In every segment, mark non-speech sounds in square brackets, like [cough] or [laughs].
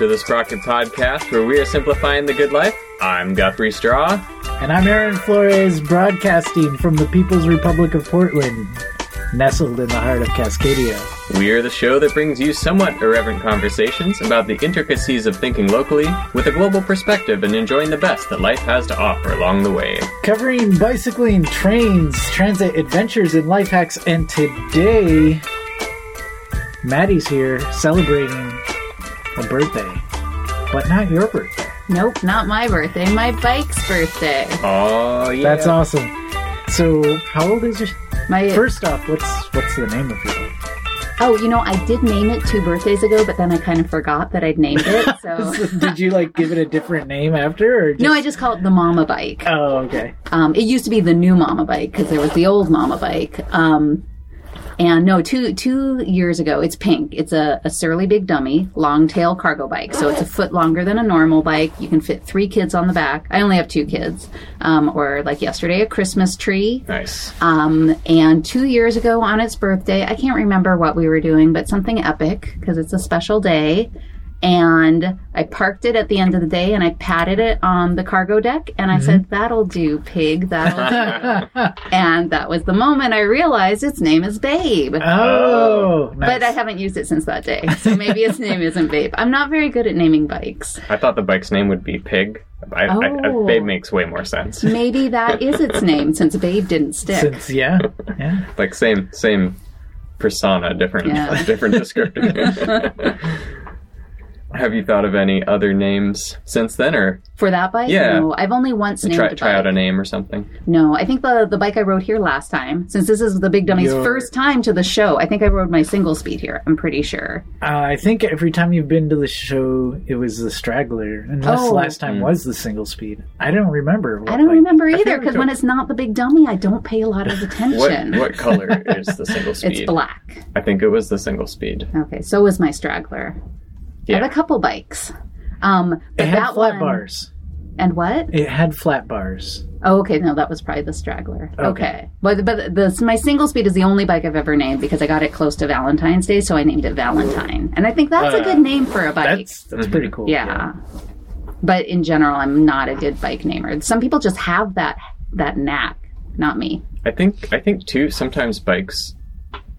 to the Sprocket Podcast, where we are simplifying the good life. I'm Guthrie Straw. And I'm Aaron Flores, broadcasting from the People's Republic of Portland, nestled in the heart of Cascadia. We are the show that brings you somewhat irreverent conversations about the intricacies of thinking locally with a global perspective and enjoying the best that life has to offer along the way. Covering bicycling, trains, transit adventures, and life hacks. And today, Madi's here celebrating a birthday, but not your birthday. Nope, not my birthday. My bike's birthday. Oh, yeah. That's awesome. So, how old is your? My First off, what's what's the name of your bike? oh, you know, I did name it two birthdays ago, but then I kind of forgot that I'd named it. [laughs] So Did you like give it a different name after, or just... no, I just call it the Mama Bike. Oh, okay. Um, it used to be the new Mama Bike because there was the old Mama Bike. Um, and no, two two years ago, it's pink. It's a, a surly big dummy, long tail cargo bike. So it's a foot longer than a normal bike. You can fit three kids on the back. I only have two kids. Um, or like yesterday, a Christmas tree. Nice. Um, and two years ago on its birthday, I can't remember what we were doing, but something epic because it's a special day. And I parked it at the end of the day and I patted it on the cargo deck and I mm-hmm. said, That'll do, pig, that'll do. [laughs] and that was the moment I realized its name is Babe. Oh, nice. But I haven't used it since that day. So maybe its name isn't Babe. I'm not very good at naming bikes. I thought the bike's name would be Pig. I, I, I, Oh. Babe makes way more sense. Maybe that is its name since Babe didn't stick. Since yeah, yeah. [laughs] Like same same persona, different Yeah. different descriptor. [laughs] Have you thought of any other names since then, or For that bike? Yeah. No, I've only once named try a try out a name or something? No, I think the the bike I rode here last time, since this is the Big Dummy's Your- first time to the show, I think I rode my single speed here. I'm pretty sure. Uh, I think every time you've been to the show, it was the straggler, unless Oh. the last time was the single speed. I don't remember. What I don't bike- remember either because a- when it's not the Big Dummy, I don't pay a lot of What [laughs] attention. what color [laughs] is the single speed? It's black. I think it was the single speed. Okay, so was my straggler. I Yeah. have a couple bikes. Um, It but had that flat one, bars. And what? It had flat bars. Oh, okay. No, that was probably the straggler. Okay. Okay, but but the my single speed is the only bike I've ever named because I got it close to Valentine's Day, so I named it Valentine, and I think that's a Uh, good name for a bike. That's that's pretty cool. Yeah. But in general, I'm not a good bike namer. Some people just have that that knack. Not me. I think I think too. Sometimes bikes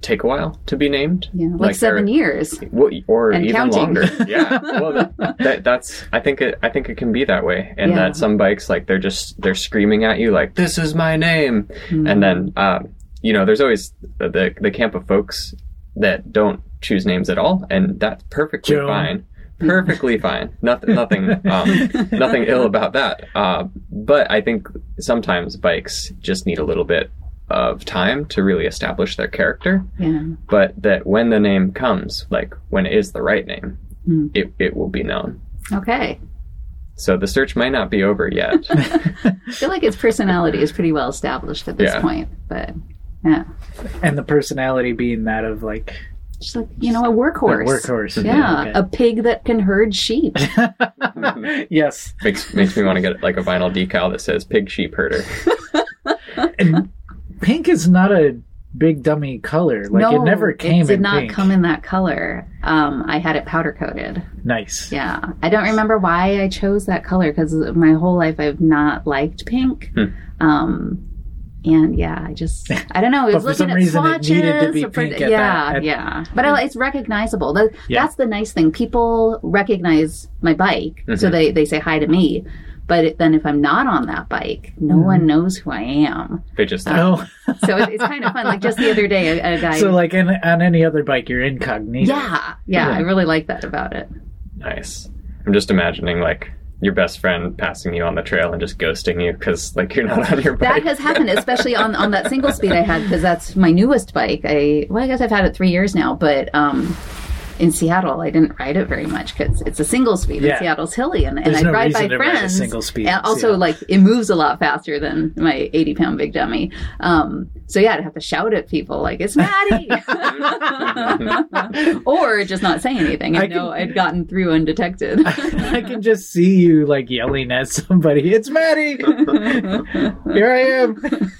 take a while to be named. Yeah, like, seven they're- years. Well, or And even counting. longer. [laughs] Yeah. Well, that, that's. I think it. I think it can be that way, and Yeah. that some bikes like they're just they're screaming at you like this is my name, Hmm. and then um, you know there's always the, the the camp of folks that don't choose names at all, and that's perfectly Joan. fine. [laughs] Perfectly fine. Nothing. Nothing. Um, [laughs] nothing ill about that. Uh, but I think sometimes bikes just need a little bit of time to really establish their character Yeah. but that when the name comes, like when it is the right name, Hmm. it, it will be known. Okay. So the search might not be over yet. [laughs] I feel like its personality is pretty well established at this Yeah. point. But yeah, And the personality being that of like just like you know, a workhorse. a workhorse. Yeah, okay. a pig that can herd sheep. [laughs] yes. makes makes me want to get like a vinyl decal that says "pig sheep herder." And pink is not a big dummy color. Like no, it never came It did in not pink. come in that color. Um, I had it powder coated. nice. Yeah, I don't remember why I chose that color because my whole life I've not liked pink. Hmm. Um, and yeah, I just [laughs] I don't know. I But was for looking some at reason it swatches. needed to be for- at yeah, that- at- yeah. But I, it's recognizable. That, Yeah. That's the nice thing. People recognize my bike, so Mhm. they they say hi to me. But then if I'm not on that bike, no Mm-hmm. one knows who I am. They just know. Oh, [laughs] So it, it's kind of fun. Like just the other day, a, a guy. so like in, on any other bike, you're incognito. yeah, yeah, I really like that about it. nice. I'm just imagining like your best friend passing you on the trail and just ghosting you because like you're not on your bike. That has happened, especially on on that single speed I had because that's my newest bike. I well, I guess I've had it three years now, but um, in Seattle I didn't ride it very much because it's a single speed. Yeah. and Seattle's hilly, and, and I no ride by to ride a friends. single speed And also, like it moves a lot faster than my eighty pound big dummy. Um, so yeah, I'd have to shout at people like it's Madi, [laughs] or just not say anything and I know can- I'd gotten through undetected. [laughs] I can just see you like yelling at somebody. It's Madi. [laughs] Here I am.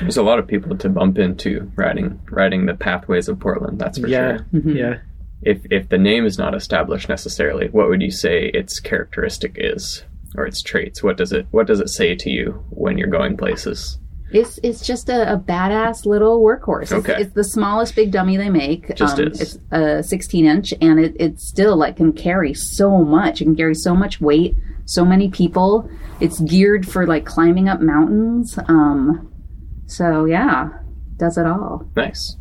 There's a lot of people to bump into riding riding the pathways of Portland. That's for yeah, sure. Mm-hmm. yeah. if if the name is not established necessarily, what would you say its characteristic is or its traits? What does it what does it say to you when you're going places? It's it's just a, a badass little workhorse. It's, Okay. it's the smallest big dummy they make. Um, Just is. It's a 16 inch, and it, it still like can carry so much. It can carry so much weight, so many people. It's geared for like climbing up mountains. Um, so yeah, does it all. Nice.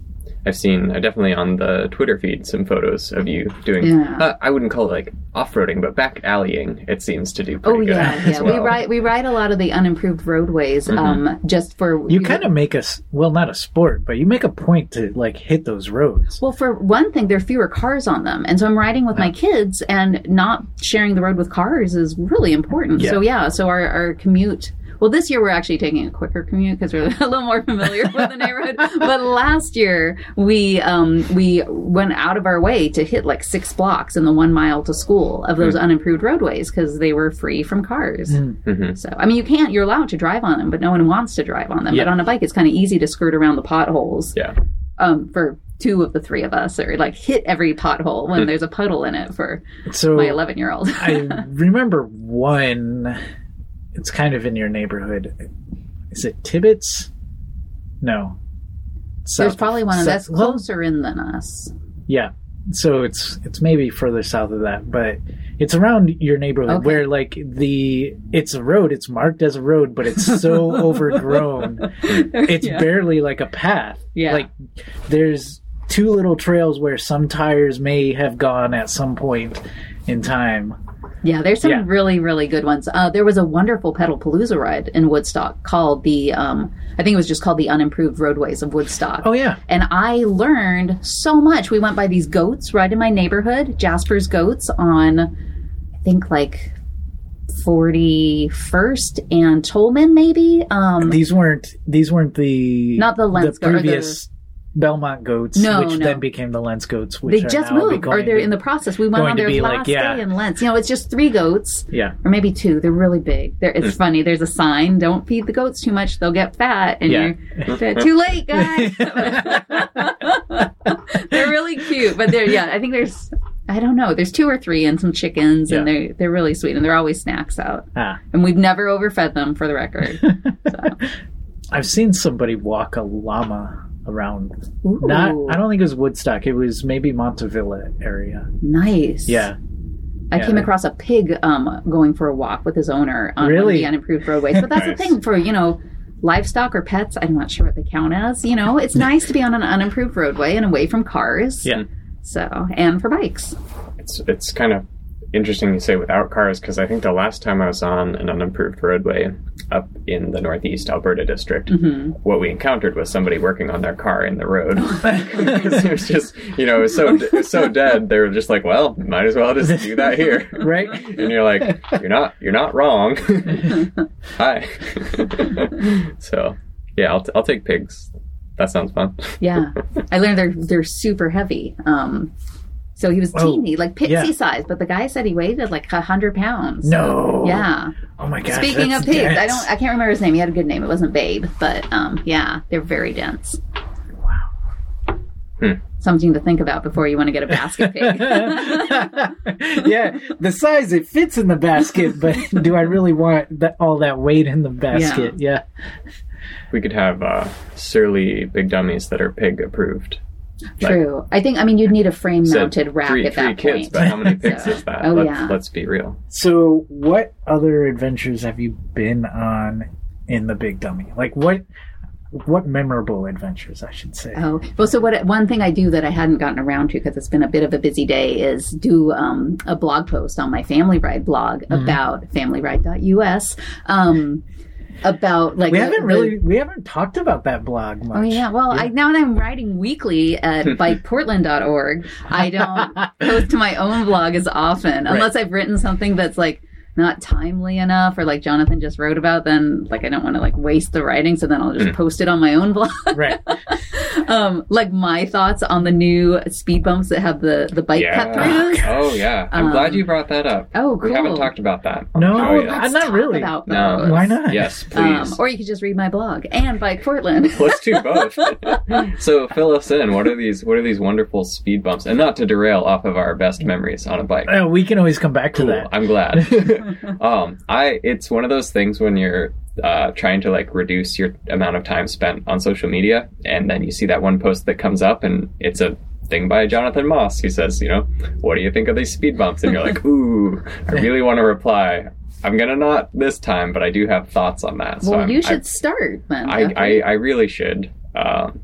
I've seen uh, definitely on the Twitter feed some photos of you doing. Yeah. Uh, I wouldn't call it like off-roading, but back alleying. It seems to do pretty Oh good. yeah, as yeah. We ride we ride a lot of the unimproved roadways. Um, just for You kind of make us well, not a sport, but you make a point to like hit those roads. Well, for one thing, there are fewer cars on them. And so I'm riding with my kids, and not sharing the road with cars is really important. Yeah. So, yeah, so our, our commute. Well, this year we're actually taking a quicker commute because we're [laughs] a little more familiar with the neighborhood. But last year we um, we went out of our way to hit like six blocks in the one mile to school of those unimproved roadways because they were free from cars. Mhm. So I mean, you can't. You're allowed to drive on them, but no one wants to drive on them. Yeah. But on a bike, it's kind of easy to skirt around the potholes Yeah. um, for two of the three of us, or like hit every pothole Hmm. when there's a puddle in it for So my 11 year old. I [laughs] remember one. It's kind of in your neighborhood. Is it Tibbetts? No. There's probably one south- that's well, closer in than us. Yeah. So it's it's maybe further south of that, but it's around your neighborhood Okay. where like the it's a road, it's marked as a road, but it's so [laughs] overgrown. [laughs] It's Yeah. barely like a path. Yeah. Like there's two little trails where some tires may have gone at some point in time. Yeah, there's some Yeah. really, really good ones. Uh, there was a wonderful Pedalpalooza ride in Woodstock called the, um, I think it was just called the Unimproved Roadways of Woodstock. Oh yeah. And I learned so much. We went by these goats right in my neighborhood, Jasper's Goats, on I think like 41st and Tolman, maybe. Um, These weren't these weren't the Not the Lents the goat, or the- previous Belmont goats, No, which no. then became the Lents goats, which they are just moved, or they're the- in the process. We went on their last like, yeah. day in Lents. You know, it's just three goats, yeah. or maybe two. They're really big. They're, it's funny. There's a sign: "Don't feed the goats too much; they'll get fat." And Yeah. you're too late, guys. [laughs] they're really cute, but they're yeah. I think there's I don't know. There's two or three and some chickens, and they're they're really sweet, and they're always snacks out. Ah. And we've never overfed them, for the record. [laughs] So. I've seen somebody walk a llama around. Ooh, Not, I don't think it was Woodstock. It was maybe Montavilla area. nice. Yeah, I Yeah. came across a pig um, going for a walk with his owner on Really? the unimproved roadways. But that's [laughs] Nice. the thing for you know livestock or pets. I'm not sure what they count as. You know, it's [laughs] nice to be on an unimproved roadway and away from cars. yeah. So and for bikes. It's it's kind of interesting you say without cars because I think the last time I was on an unimproved roadway up in the northeast Alberta district, Mm-hmm. what we encountered was somebody working on their car in the road. [laughs] [laughs] It was just you know it was so it was so dead. They were just like, well, might as well just do that here. [laughs] right. and you're like, you're not, you're not wrong. Hi. so, yeah, I'll, t- I'll take pigs. That sounds fun. Yeah, I learned they're they're super heavy. Um, so he was Oh, teeny, like pixie yeah. size, but the guy said he weighed like a hundred pounds. No. Yeah. Oh my gosh. Speaking that's of pigs, I don't, I can't remember his name. He had a good name. It wasn't Babe, but um, yeah, they're very dense. Wow. Hmm. Something to think about before you want to get a basket pig. [laughs] yeah, the size it fits in the basket, but [laughs] do I really want that all that weight in the basket? Yeah. We could have uh, surly big dummies that are pig approved. True. I think. I mean, you'd need a frame-mounted rack three, at three that kids, point. but how many [laughs] pigs So- is that? oh, let's, yeah. let's be real. So, what other adventures have you been on in the Big Dummy? Like what? What memorable adventures, I should say. Oh well, so what? One thing I do that I hadn't gotten around to because it's been a bit of a busy day is do um, a blog post on my Family Ride blog Mm-hmm. about FamilyRide.us um, about like we the- haven't the- really we haven't talked about that blog oh, much. Oh yeah, well, I now that I'm writing weekly at [laughs] bikeportland.org, I don't [laughs] post to my own blog as often unless I've written something that's like not timely enough or like Jonathan just wrote about then like I don't want to like waste the writing so then I'll just post it on my own [laughs] blog. right. [laughs] um, like my thoughts on the new speed bumps that have the the bike cut throughs. Oh yeah. I'm Um, glad you brought that up. Oh, We haven't talked about that. No, Oh, yet. I'm not talk really. About No. Why not? Yes, please. Um, please. or you could just read my blog and Bike Portland. [laughs] Let's do both. so fill us in. What are these? What are these wonderful speed bumps? And not to derail off of our best memories on a bike. Uh, we can always come back to Cool. that. I'm glad. Um, I it's one of those things when you're uh, trying to like reduce your amount of time spent on social media, and then you see that one post that comes up, and it's a thing by Jonathan Maus. He says, you know, what do you think of these speed bumps? And you're like, [laughs] ooh, I really want to reply. I'm gonna not this time, but I do have thoughts on that. So well, I'm- you I- should start then. I, I, I really should. Um,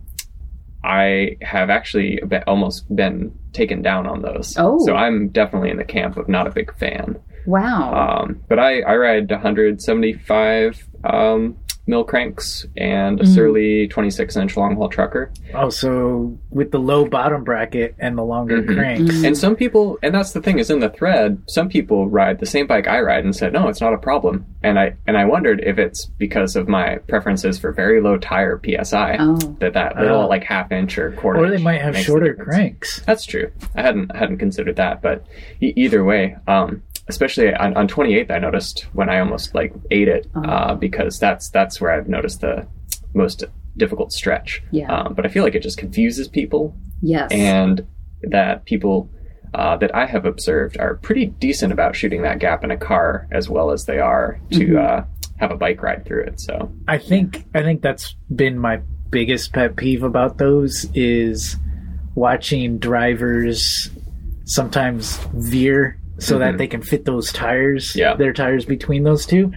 I have actually be, almost been taken down on those. Oh. So I'm definitely in the camp of not a big fan. wow. Um, but I, I ride 175 um, mill cranks and Mm-hmm. a Surly 26 inch long haul trucker. Oh, so with the low bottom bracket and the longer Mhm. cranks. And some people, and that's the thing, is in the thread, some people ride the same bike I ride and said, no, it's not a problem. And I and I wondered if it's because of my preferences for very low tire psi Oh. that that little Oh. like half inch or quarter. Or they inch might have makes the shorter cranks. That's true. I hadn't I hadn't considered that, but e- either way, um, especially on, on 28th, I noticed when I almost like ate it Oh. uh, because that's that's where I've noticed the most difficult stretch. Yeah. Um, but I feel like it just confuses people, yes. and that people. Uh, that I have observed are pretty decent about shooting that gap in a car as well as they are to Mm-hmm. uh, have a bike ride through it. So I think I think that's been my biggest pet peeve about those is watching drivers sometimes veer so that Mhm. they can fit those tires, Yeah. their tires between those two.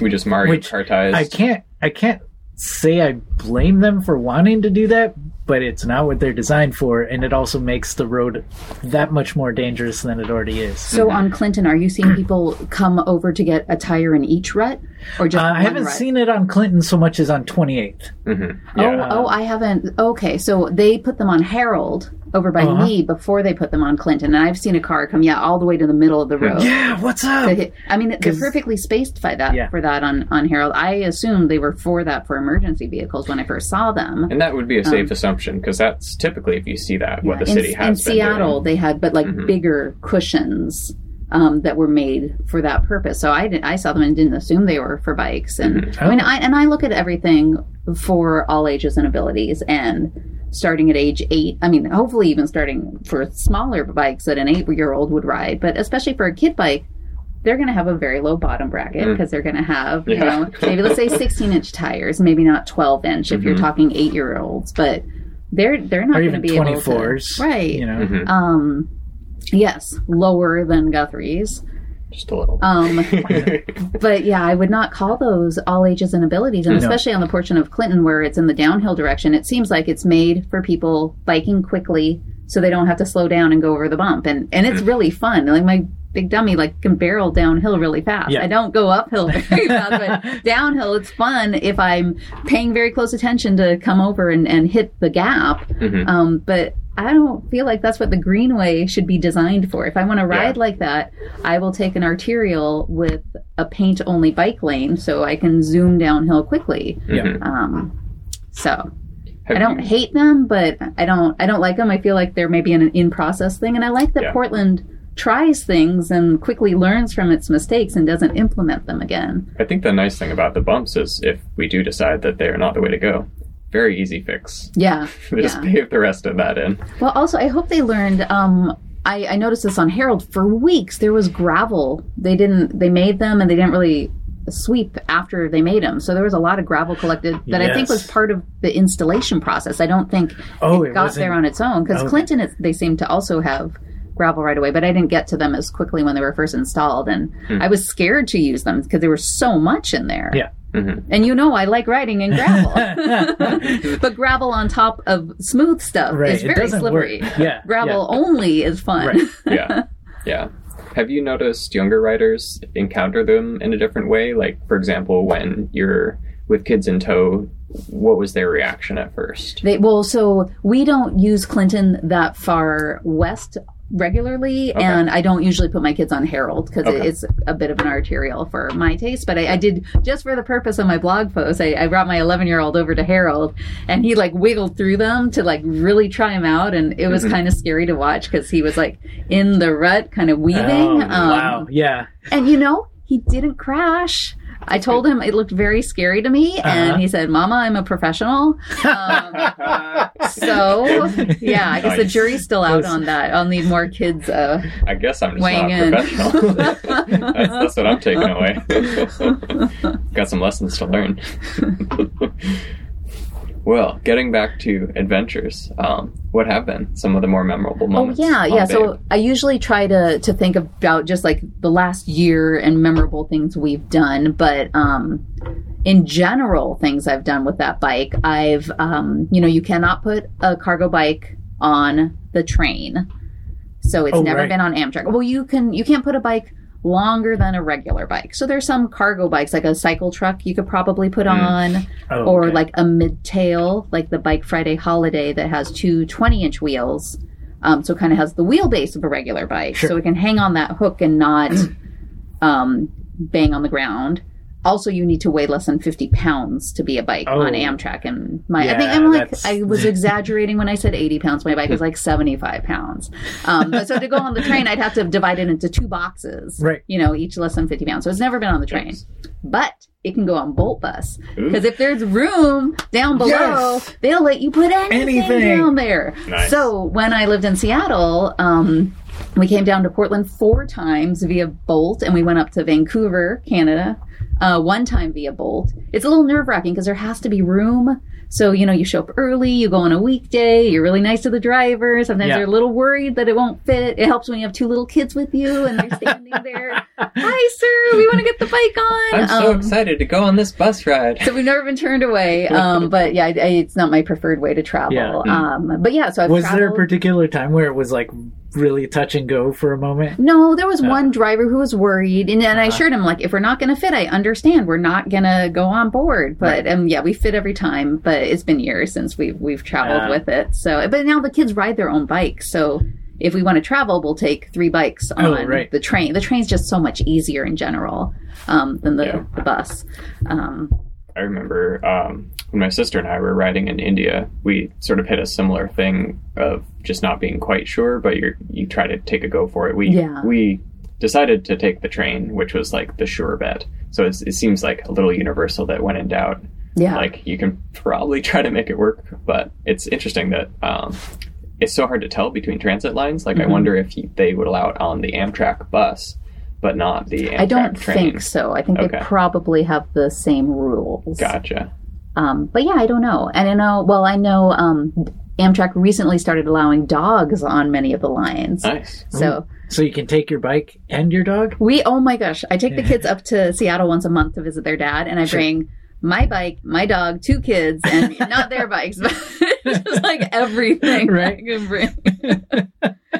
we just Mario Which Kartized. I can't I can't say I blame them for wanting to do that, but it's not what they're designed for, and it also makes the road that much more dangerous than it already is. so on Clinton, are you seeing [clears throat] people come over to get a tire in each rut, or just Uh, I haven't rut? seen it on Clinton so much as on 28th. Mhm. Oh, oh, I haven't. Okay, so they put them on Harold over by Uh-huh. me before they put them on Clinton, and I've seen a car come, yeah, all the way to the middle of the road. Yeah, what's up? hit- I mean, they're perfectly spaced by that Yeah. for that on on Harold. I assumed they were for that for emergency vehicles when I first saw them. And that would be a safe assumption because that's typically if you see that what the in, city has in been Seattle, doing. they had but like Mhm. bigger cushions um, that were made for that purpose. So I did, I saw them and didn't assume they were for bikes. And Mm-hmm. I mean, Oh. I and I look at everything for all ages and abilities and. Starting at age eight, I mean, hopefully even starting for smaller bikes that an eight-year-old would ride, but especially for a kid bike, they're going to have a very low bottom bracket Mm. because they're going to have, you Yeah. know, maybe let's say 16-inch tires, maybe not 12-inch if you're Mhm. talking eight-year-olds, but they're they're not going to be able 24s. to, right? You know? Mhm. Um, yes, lower than Guthrie's. Just a little. Um, but yeah, I would not call those all ages and abilities, and No. especially on the portion of Clinton where it's in the downhill direction. It seems like it's made for people biking quickly, so they don't have to slow down and go over the bump, and and it's really fun. Like my big dummy, like can barrel downhill really fast. Yeah. I don't go uphill very [laughs] fast, but downhill it's fun if I'm paying very close attention to come over and, and hit the gap. Mhm. Um, but I don't feel like that's what the Greenway should be designed for. If I want to ride Yeah. like that, I will take an arterial with a paint only bike lane so I can zoom downhill quickly. Yeah. Mhm. Um, so Have I don't you- hate them, but I don't I don't like them. I feel like they're maybe an in process thing, and I like that Yeah. Portland tries things and quickly learns from its mistakes and doesn't implement them again. I think the nice thing about the bumps is if we do decide that they are not the way to go, very easy fix. Yeah, [laughs] Just yeah. pave the rest of that in. Well, also, I hope they learned. Um, I, I noticed this on Harold for weeks. There was gravel. They didn't. They made them, and they didn't really sweep after they made them. So there was a lot of gravel collected that I think was part of the installation process. I don't think Oh, it, it got there on its own because Okay. Clinton, is, they seem to also have gravel right away, but I didn't get to them as quickly when they were first installed, and I was scared to use them because there was so much in there. Yeah. Mhm. And you know I like riding in gravel. [laughs] but gravel on top of smooth stuff Right, is very slippery. work. Yeah, Gravel only is fun. Right. [laughs] Yeah. Yeah. Have you noticed younger riders encounter them in a different way? Like, for example, when you're with kids in tow, what was their reaction at first? They, well, so we don't use Clinton that far west regularly, and I don't usually put my kids on Harold because Okay. it's a bit of an arterial for my taste. But I, I did just for the purpose of my blog post. I, I brought my 11 year old over to Harold, and he like wiggled through them to like really try them out, and it was kind of scary to watch because he was like in the rut, kind of weaving. Oh, um, wow. Yeah. And you know, he didn't crash. I told him it looked very scary to me, Uh-huh. and he said, "Mama, I'm a professional." Um, [laughs] so, yeah, I guess the jury's still out on that. I'll need more kids. Uh, I guess I'm just Weighing not in. professional. [laughs] that's, that's what I'm taking away. [laughs] Got some lessons to learn. Well, getting back to adventures, um, what have been some of the more memorable moments? oh moments? yeah, on yeah. So I usually try to to think about just like the last year and memorable things we've done, but um, in general, things I've done with that bike, I've um, you know, you cannot put a cargo bike on the train. So it's Oh, never right. been on Amtrak. Well, you can you can't put a bike longer than a regular bike. So there's some cargo bikes like a cycle truck you could probably put on Oh, or okay. like a mid-tail like the Bike Friday Holiday that has two 20-inch wheels. Um, so it kind of has the wheelbase of a regular bike. Sure. So it can hang on that hook and not [clears throat] um, bang on the ground. Also, you need to weigh less than 50 pounds to be a bike Oh. on Amtrak. And my, I think I'm like, that's- I was [laughs] exaggerating when I said 80 pounds. My bike was like 75 pounds. Um, but so to go on the train, I'd have to divide it into two boxes. Right. You know, each less than 50 pounds. So it's never been on the train. Yes. But it can go on Bolt Bus. Because if there's room down below, Yes. they'll let you put anything, Anything. down there. Nice. So when I lived in Seattle, um, we came down to Portland four times via Bolt, and we went up to Vancouver, Canada, uh, one time via Bolt. It's a little nerve wracking because there has to be room. So, you know, you show up early, you go on a weekday, you're really nice to the driver. Sometimes Yeah. they're a little worried that it won't fit. It helps when you have two little kids with you and they're standing there. [laughs] Hi, sir, we want to get the bike on. I'm so Um, excited to go on this bus ride. so we've never been turned away. Um, but yeah, I, I, it's not my preferred way to travel. Yeah. Um, but yeah, so I've was there a particular time where it was like really touch and go for a moment? No, there was Uh. one driver who was worried, and, and I Uh-huh. assured him like, if we're not going to fit, I understand we're not going to go on board. But Right. um, yeah, we fit every time. But it's been years since we've we've traveled Yeah. with it. So, but now the kids ride their own bikes. So if we want to travel, we'll take three bikes on Oh, right. the train. The train's just so much easier in general um, than the, Yeah. the bus. Um, I remember um, when my sister and I were riding in India, we sort of hit a similar thing of just not being quite sure, but you you try to take a go for it. We Yeah. we decided to take the train, which was like the sure bet. So it's, it seems like a little universal that when in doubt, yeah. like you can probably try to make it work. But it's interesting that um, it's so hard to tell between transit lines. Like I Mhm. wonder if they would allow it on the Amtrak bus, but not the Amtrak I don't train. think so. I think Okay. they probably have the same rules. Gotcha. Um, but yeah, I don't know. And I know, well, I know um, Amtrak recently started allowing dogs on many of the lines. Nice. So So you can take your bike and your dog? we, oh my gosh, I take the kids up to Seattle once a month to visit their dad, and I Sure. bring my bike, my dog, two kids, and [laughs] not their bikes, but [laughs] just like everything Right. I can bring.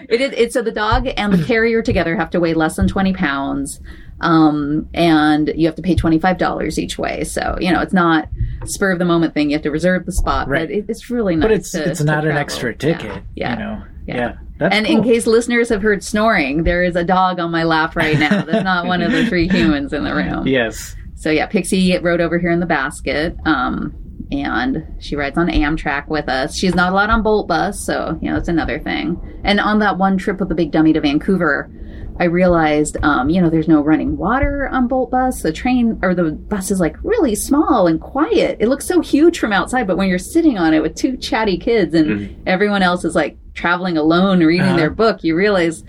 it is, it's so the dog and the carrier together have to weigh less than 20 pounds. Um, and you have to pay $25 each way. So, you know, it's not spur of the moment thing. You have to reserve the spot, Right. but it, it's really nice. But it's to- it's to not an travel. extra Yeah. ticket. Yeah. You know? Yeah. Yeah. That's and cool. in case listeners have heard snoring, there is a dog on my lap right now. That's not one of the three [laughs] humans in the room. Yes. So yeah, Pixie rode over here in the basket, um, and she rides on Amtrak with us. She's not allowed on Bolt Bus, so you know it's another thing. And on that one trip with the big dummy to Vancouver, I realized, um, you know, there's no running water on Bolt Bus. The train or the bus is like really small and quiet. It looks so huge from outside, but when you're sitting on it with two chatty kids and everyone else is like traveling alone reading Uh-huh. their book, you realize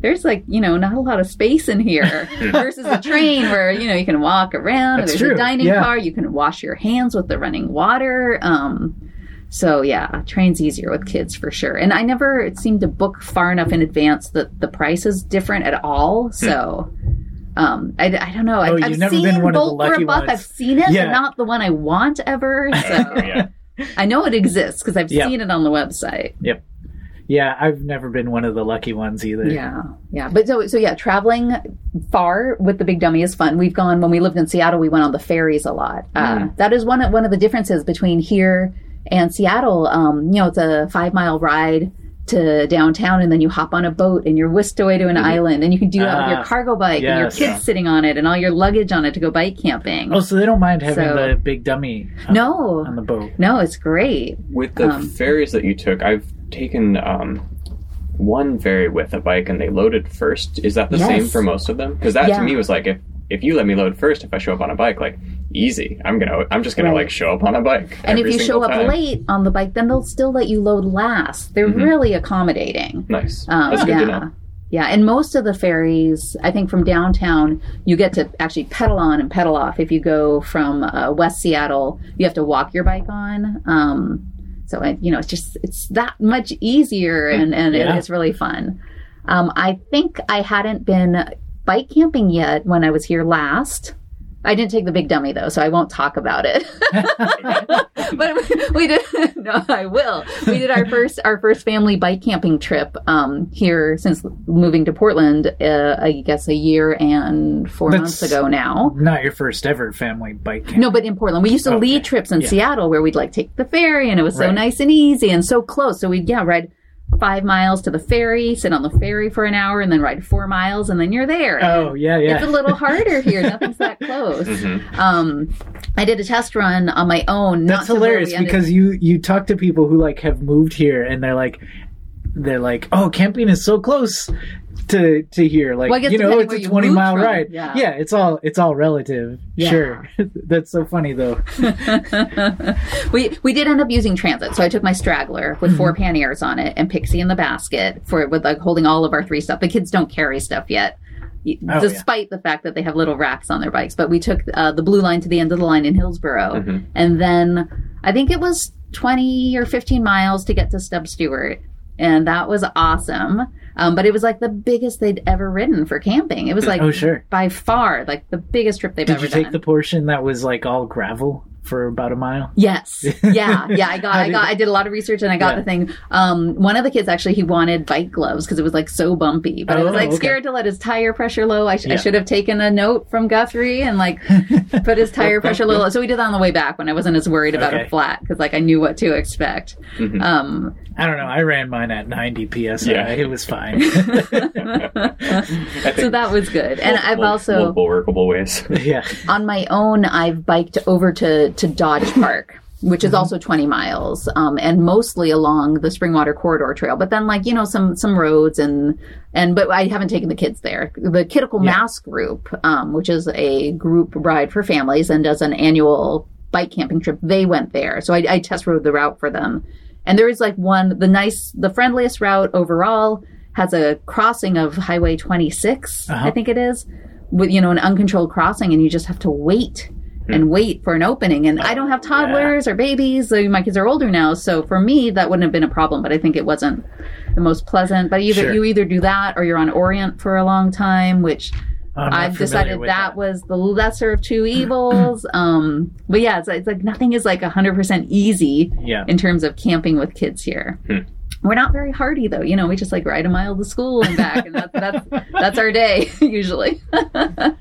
there's like you know not a lot of space in here [laughs] versus a train where you know you can walk around That's and there's true, a dining yeah. car you can wash your hands with the running water um so yeah train's easier with kids for sure and i never seemed to book far enough in advance that the price is different at all so um, I, I don't know. Hmm. Oh, I've, you've I've never seen been one of the Bolt for a buck. I've seen it, Yeah. but not the one I want ever. So [laughs] yeah. I know it exists because I've seen it on the website. Yeah, I've never been one of the lucky ones either. Yeah, yeah. But so so yeah, traveling far with the big dummy is fun. We've gone when we lived in Seattle. We went on the ferries a lot. Uh, that is one of, one of the differences between here and Seattle. Um, you know, it's a five mile ride to downtown and then you hop on a boat and you're whisked away to an island and you can do that with your Ah, cargo bike and your yes. kids sitting on it and all your luggage on it to go bike camping. Oh, so they don't mind having So- the big dummy on, no, on the boat. no, it's great. With the Um, ferries that you took, I've taken um, one ferry with a bike and they loaded first. Is that the Yes. same for most of them? Because that Yeah. to me was like if if you let me load first, if I show up on a bike, like easy, I'm gonna I'm just gonna Right. like show up on a bike. And if you show up time. late on the bike, then they'll still let you load last. They're Mhm. really accommodating. nice. Um, That's good yeah. to know. Yeah, and most of the ferries, I think from downtown, you get to actually pedal on and pedal off. If you go from uh, West Seattle, you have to walk your bike on. Um, so it, you know, it's just it's that much easier, and and Yeah. it's really fun. Um, I think I hadn't been bike camping yet when I was here last. I didn't take the big dummy though, so I won't talk about it. [laughs] but we, did. [laughs] No, I will. We did our first our first family bike camping trip um, here since moving to Portland. Uh, I guess a year and four That's- months ago now. Not your first ever family bike camp. No, but in Portland, we used to Okay. lead trips in Yeah. Seattle where we'd like take the ferry, and it was so Right. nice and easy and so close. So we'd yeah ride five miles to the ferry, sit on the ferry for an hour, and then ride four miles, and then you're there. Oh yeah, yeah. It's a little harder here. [laughs] Nothing's that close. Mhm. Um, I did a test run on my own. That's to hilarious because you you talk to people who like have moved here and they're like they're like, oh, camping is so close to to here. Like Well, you know, it's a twenty mile ride. Yeah. yeah. it's all it's all relative. Yeah. Sure, [laughs] that's so funny though. [laughs] we we did end up using transit, so I took my straggler with four panniers on it and Pixie in the basket for with like holding all of our three stuff. The kids don't carry stuff yet. Oh, Despite the fact that they have little racks on their bikes, but we took uh, the blue line to the end of the line in Hillsboro, Mhm. and then I think it was twenty or fifteen miles to get to Stub Stewart, and that was awesome. Um, but it was like the biggest they'd ever ridden for camping. It was [clears throat] like oh sure. by far like the biggest trip they've Did ever you take done. the portion that was like all gravel for about a mile? Yes. [laughs] Yeah. Yeah. I got, I did- got, I did a lot of research and I got Yeah. the thing. Um, one of the kids actually, he wanted bike gloves because it was like so bumpy, but I was Oh, like okay. scared to let his tire pressure low. I, sh- I should have taken a note from Guthrie and like [laughs] put his tire pressure low. [laughs] So we did that on the way back when I wasn't as worried about Okay. a flat because like I knew what to expect. Mhm. Um, I don't know. I ran mine at ninety psi. Yeah. It was fine. So that was good. And I've also, multiple workable ways. yeah. on my own, I've biked over to, to Dodge Park, which is also 20 miles, um, and mostly along the Springwater Corridor Trail. But then, like, you know, some, some roads and, and, but I haven't taken the kids there. The Kidical Yeah. Mass Group, um, which is a group ride for families and does an annual bike camping trip, they went there. So I, I test rode the route for them. And there is like one, the nice, the friendliest route overall has a crossing of Highway 26, Uh-huh. I think it is, with, you know, an uncontrolled crossing, and you just have to wait and wait for an opening. And I don't have toddlers or babies. So my kids are older now. So for me, that wouldn't have been a problem, but I think it wasn't the most pleasant. But either Sure. you either do that or you're on Orient for a long time, which not I've decided with that, was the lesser of two [clears throat] evils. um, but yeah, it's, it's like nothing is like 100% easy Yeah. in terms of camping with kids here. Hmm. We're not very hardy though, you know. We just like ride a mile to school and back, and that's that's [laughs] that's our day [laughs] usually. [laughs] and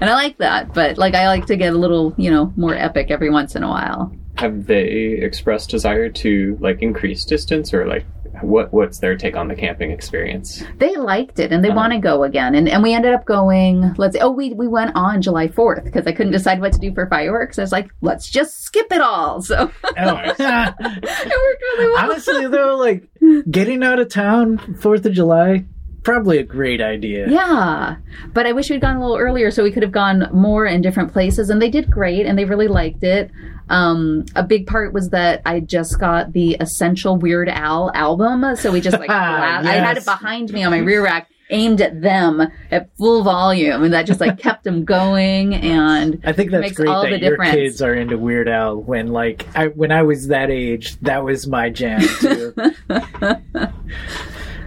I like that, but like I like to get a little, you know, more epic every once in a while. Have they expressed desire to like increase distance or like what what's their take on the camping experience? They liked it and they Uh-huh. want to go again, and and we ended up going. Let's oh we we went on July fourth because I couldn't decide what to do for fireworks. I was like, let's just skip it all. So Oh. [laughs] it worked really well. Honestly, though, like getting out of town Fourth of July, probably a great idea. Yeah, but I wish we'd gone a little earlier so we could have gone more in different places. And they did great, and they really liked it. Um, a big part was that I just got the Essential Weird Al album, so we just like [laughs] bla- I had it behind me on my rear rack, aimed at them at full volume, and that just like kept them going. [laughs] And I think that's great all that the your difference. kids are into Weird Al. When like I when I was that age, that was my jam too. [laughs]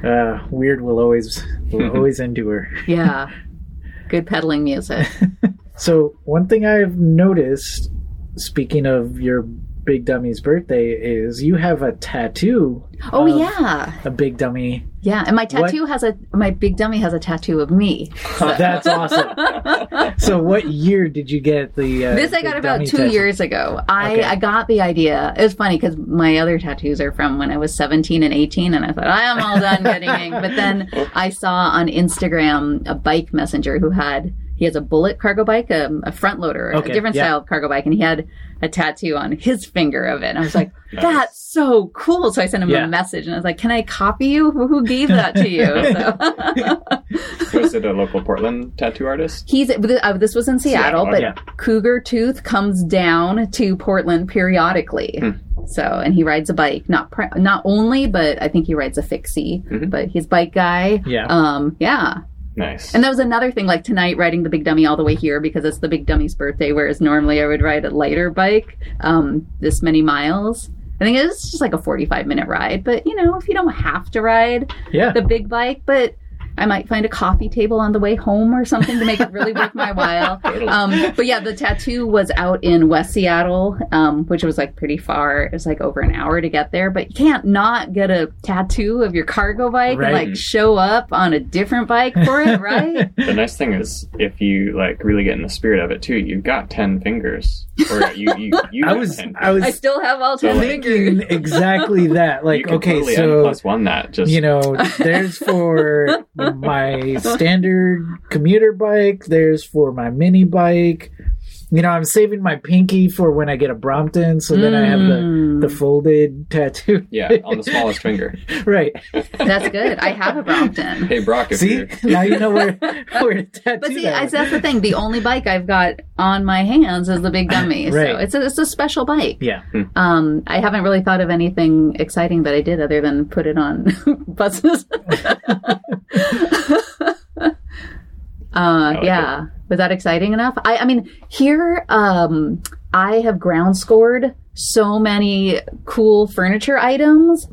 uh, Weird will always will [laughs] always endure. yeah, [laughs] good pedaling music. So one thing I've noticed, speaking of your Big Dummy's birthday is you have a tattoo. Oh yeah, a Big Dummy. yeah. And my tattoo has a my big dummy has a tattoo of me. [laughs] Oh, that's awesome. so, what year did you get the? Uh, This I got about two tattoo? years ago. I, Okay. I got the idea. It was funny because my other tattoos are from when I was 17 and 18, and I thought, I am all done getting ink. But then [laughs] I saw on Instagram a bike messenger who had, he has a bullet cargo bike, um, a front loader, Okay, a different yeah. style of cargo bike, and he had a tattoo on his finger of it. And I was like, [laughs] that's so cool. So I sent him Yeah. a message and I was like, can I copy you? Who, who gave that to you? [laughs] So. [laughs] Was it a local Portland tattoo artist? He's uh, this was in Seattle, Seattle, but yeah. Cougar Tooth comes down to Portland periodically. So, and he rides a bike, not pri- not only, but I think he rides a fixie. But he's bike guy. Yeah. Um. Yeah. Nice. And that was another thing. Like tonight, riding the big dummy all the way here because it's the big dummy's birthday. Whereas normally I would ride a lighter bike, um, this many miles. I think it's just like a forty-five minute ride. But you know, if you don't have to ride Yeah. the big bike, but I might find a coffee table on the way home or something to make it really worth my while. [laughs] Um, but yeah, the tattoo was out in West Seattle, um, which was like pretty far. It was like over an hour to get there, but you can't not get a tattoo of your cargo bike Right. and like show up on a different bike for it, [laughs] right? the nice thing is, if you like really get in the spirit of it too, you've got ten fingers. Or you, you, you I was I was I still have all So, ten like, fingers. thinking exactly [laughs] that. Like, can okay, totally so plus one that just you know, there's for [laughs] my standard commuter bike. There's for my mini bike. You know, I'm saving my pinky for when I get a Brompton, so then I have the Mm. the folded tattoo. yeah on the smallest finger. [laughs] right. That's good. I have a Brompton. Hey Brock, if See, you're now you know where [laughs] where to tattoo But see, that. I, that's the thing. The only bike I've got on my hands is the Big Dummy. So it's a, it's a special bike. yeah. Um, I haven't really thought of anything exciting that I did other than put it on [laughs] buses. Uh, like yeah. Was that exciting enough? I, I mean, here, um, I have ground scored so many cool furniture items.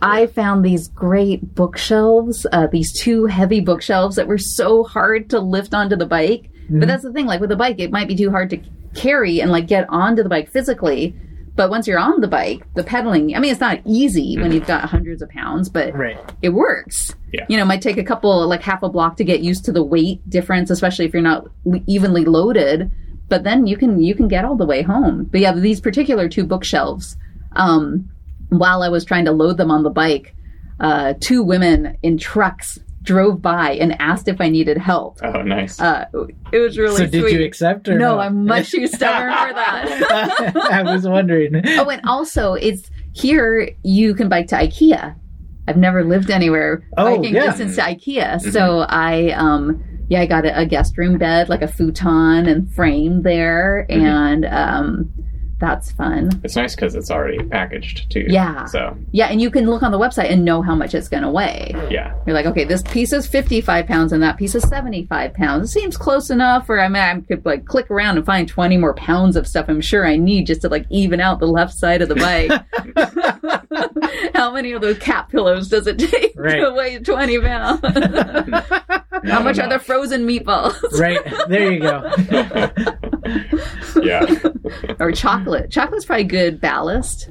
I found these great bookshelves, uh, these two heavy bookshelves that were so hard to lift onto the bike. But that's the thing, like with a bike, it might be too hard to carry and like get onto the bike physically. But once you're on the bike, the pedaling, I mean, it's not easy when you've got hundreds of pounds, but Right. it works. Yeah. You know, it might take a couple, like half a block to get used to the weight difference, especially if you're not evenly loaded. But then you can you can get all the way home. But yeah, these particular two bookshelves, um, while I was trying to load them on the bike, uh, two women in trucks drove by and asked if I needed help. oh nice. Uh, it was really So did you accept or no, not? I'm much too stubborn for that. [laughs] I was wondering. oh, and also it's here you can bike to IKEA. I've never lived anywhere Oh, biking yeah. distance to IKEA. So I um yeah, I got a, a guest room bed, like a futon and frame there and um that's fun. it's nice because it's already packaged too. Yeah. So Yeah, and you can look on the website and know how much it's gonna weigh. yeah, You're like, okay, this piece is 55 pounds and that piece is 75 pounds. It seems close enough, or I mean, I could like click around and find 20 more pounds of stuff I'm sure I need just to like even out the left side of the bike. [laughs] [laughs] How many of those cat pillows does it take Right. to weigh 20 pounds? [laughs] How much are the frozen meatballs? right there you go. yeah. or chocolate? Chocolate's probably good ballast.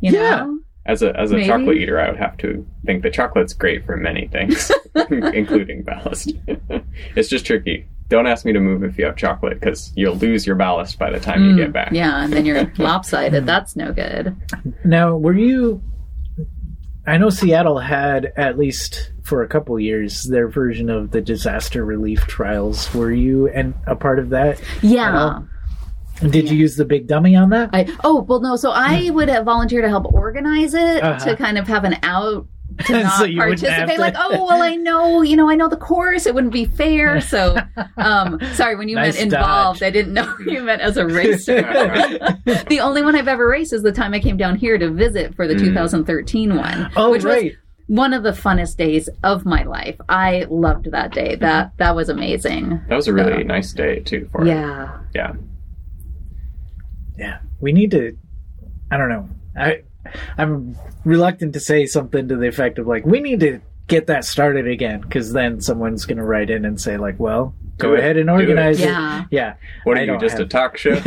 You Yeah. know? As a as a Maybe. chocolate eater, I would have to think that chocolate's great for many things, [laughs] including ballast. [laughs] it's just tricky. Don't ask me to move if you have chocolate because you'll lose your ballast by the time you get back. Mm, Yeah, and then you're [laughs] lopsided. That's no good. Now, were you? I know Seattle had at least for a couple years their version of the disaster relief trials. Were you and a part of that? Yeah. All? And did you use the big dummy on that? I oh well no so I would have volunteered to help organize it Uh-huh. to kind of have an out [laughs] to So not you participate. to- like oh well I know you know I know the course it wouldn't be fair. [laughs] So um sorry when you Nice meant involved dodge. I didn't know you meant as a racer. [laughs] The only one I've ever raced is the time I came down here to visit for the 2013 one oh, which was one of the funnest days of my life. I loved that day. That that was amazing. That was a really nice day too for it. yeah Yeah. Yeah, we need to. I don't know. I I'm reluctant to say something to the effect of like we need to get that started again because then someone's going to write in and say like, "Well, go it. ahead and Do it. organize it." Yeah. Yeah. What are I you, don't just a talk show? [laughs]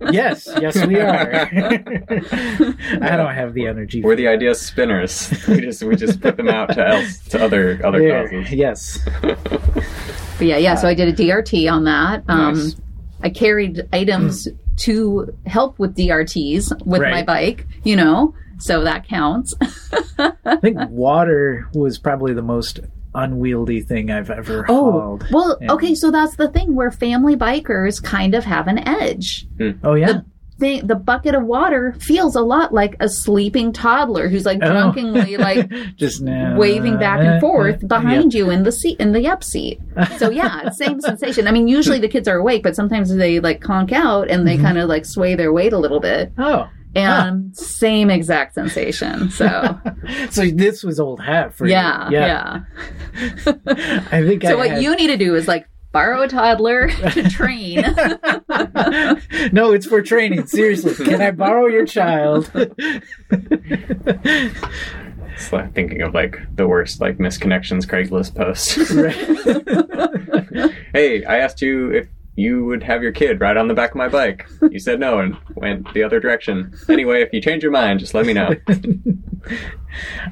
[laughs] yes, yes, we are. [laughs] I don't have the energy. We're for the that. idea spinners. We just we just put them out to else to other other There, causes. Yes. But yeah, yeah. So I did a DRT on that. Um, Nice. I carried items to help with DRTs with my bike, you know, so that counts. [laughs] I think water was probably the most unwieldy thing I've ever Oh, hauled. well, Yeah. okay, so that's the thing where family bikers kind of have an edge. Oh yeah. They, the bucket of water feels a lot like a sleeping toddler who's like Oh. drunkenly like [laughs] just now waving back and forth behind you in the seat in the up seat. So yeah, same sensation. I mean, usually the kids are awake, but sometimes they like conk out and they mm-hmm. kind of like sway their weight a little bit, Oh, and same exact sensation. So [laughs] so this was old hat for yeah, you. Yeah, yeah. [laughs] I think. So I what had- you need to do is like borrow a toddler [laughs] to [laughs] train. [laughs] no, it's for training. Seriously, can I borrow your child? It's like thinking of like the worst like misconnections Craigslist post. hey, I asked you if you would have your kid ride on the back of my bike. You said no and went the other direction. Anyway, if you change your mind, just let me know.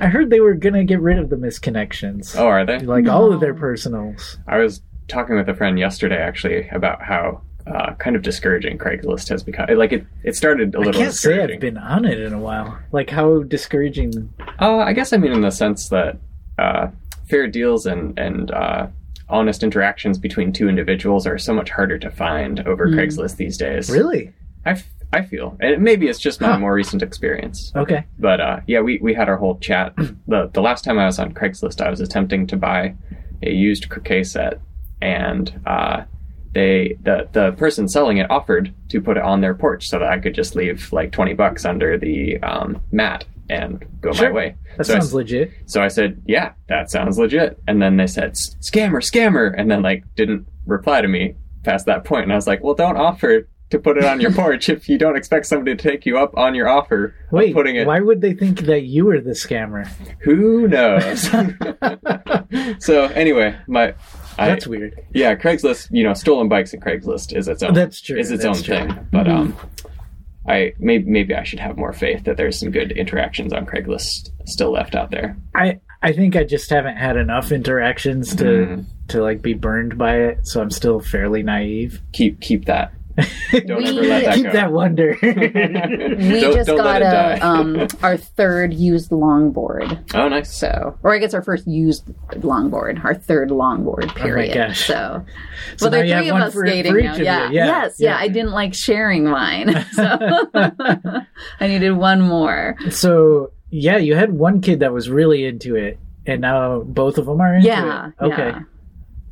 I heard they were gonna get rid of the misconnections, Oh, are they? like all of their personals. I was talking with a friend yesterday actually about how uh, kind of discouraging Craigslist has become. Like it, it started a little I can't say. I've been on it in a while. Like how discouraging. Uh, I guess I mean in the sense that uh, fair deals and and uh, honest interactions between two individuals are so much harder to find over Craigslist these days. Really? I, f- I feel, and maybe it's just my Huh. more recent experience. Okay. But uh, yeah, we, we had our whole chat. [clears throat] the The last time I was on Craigslist, I was attempting to buy a used croquet set, and uh, they the the person selling it offered to put it on their porch so that I could just leave like twenty bucks under the um, mat and go Sure. my way. That so I sounds legit. so I said, "Yeah, that sounds legit." And then they said, "Scammer, scammer," and then like didn't reply to me past that point. And I was like, "Well, don't offer to put it on your [laughs] porch if you don't expect somebody to take you up on your offer of Wait, putting it." why would they think that you were the scammer? Who knows? [laughs] [laughs] so anyway, my I, That's weird. yeah, Craigslist. You know, stolen bikes and Craigslist is its own. That's true, Is its that's own true. thing. But um, I maybe maybe I should have more faith that there's some good interactions on Craigslist still left out there. I I think I just haven't had enough interactions to Mm. to like be burned by it, so I'm still fairly naive. Keep keep that. [laughs] Don't We- ever let that Keep go. that wonder. [laughs] We Don't- just don't got a [laughs] um, our third used longboard. Oh, nice. So, or I guess our first used longboard, our third longboard. Period. gosh. So, So well, there are three of us for- skating for now. Yeah. Yeah, Yes. Yeah. yeah. I didn't like sharing mine, so I needed one more. so yeah, you had one kid that was really into it, and now both of them are into it. Yeah. it. Okay. yeah.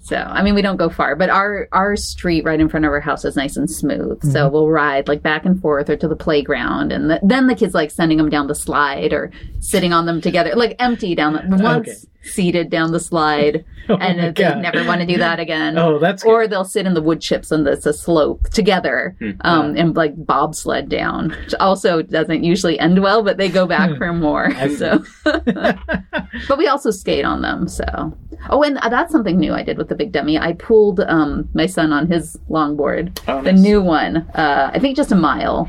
So, I mean, we don't go far, but our our street right in front of our house is nice and smooth. Mm-hmm. So we'll ride like back and forth or to the playground, and the, then the kids like sending them down the slide or sitting on them together, like empty down the once Okay. Seated down the slide, [laughs] Oh and they God. never want to do that again. Oh, that's or they'll sit in the wood chips on this a slope together Hmm. um, and like bobsled down which also doesn't usually end well but they go back Hmm. for more so [laughs] [laughs] but we also skate on them so oh and that's something new i did with the big dummy i pulled um, my son on his longboard Oh, the nice. new one uh, i think just a mile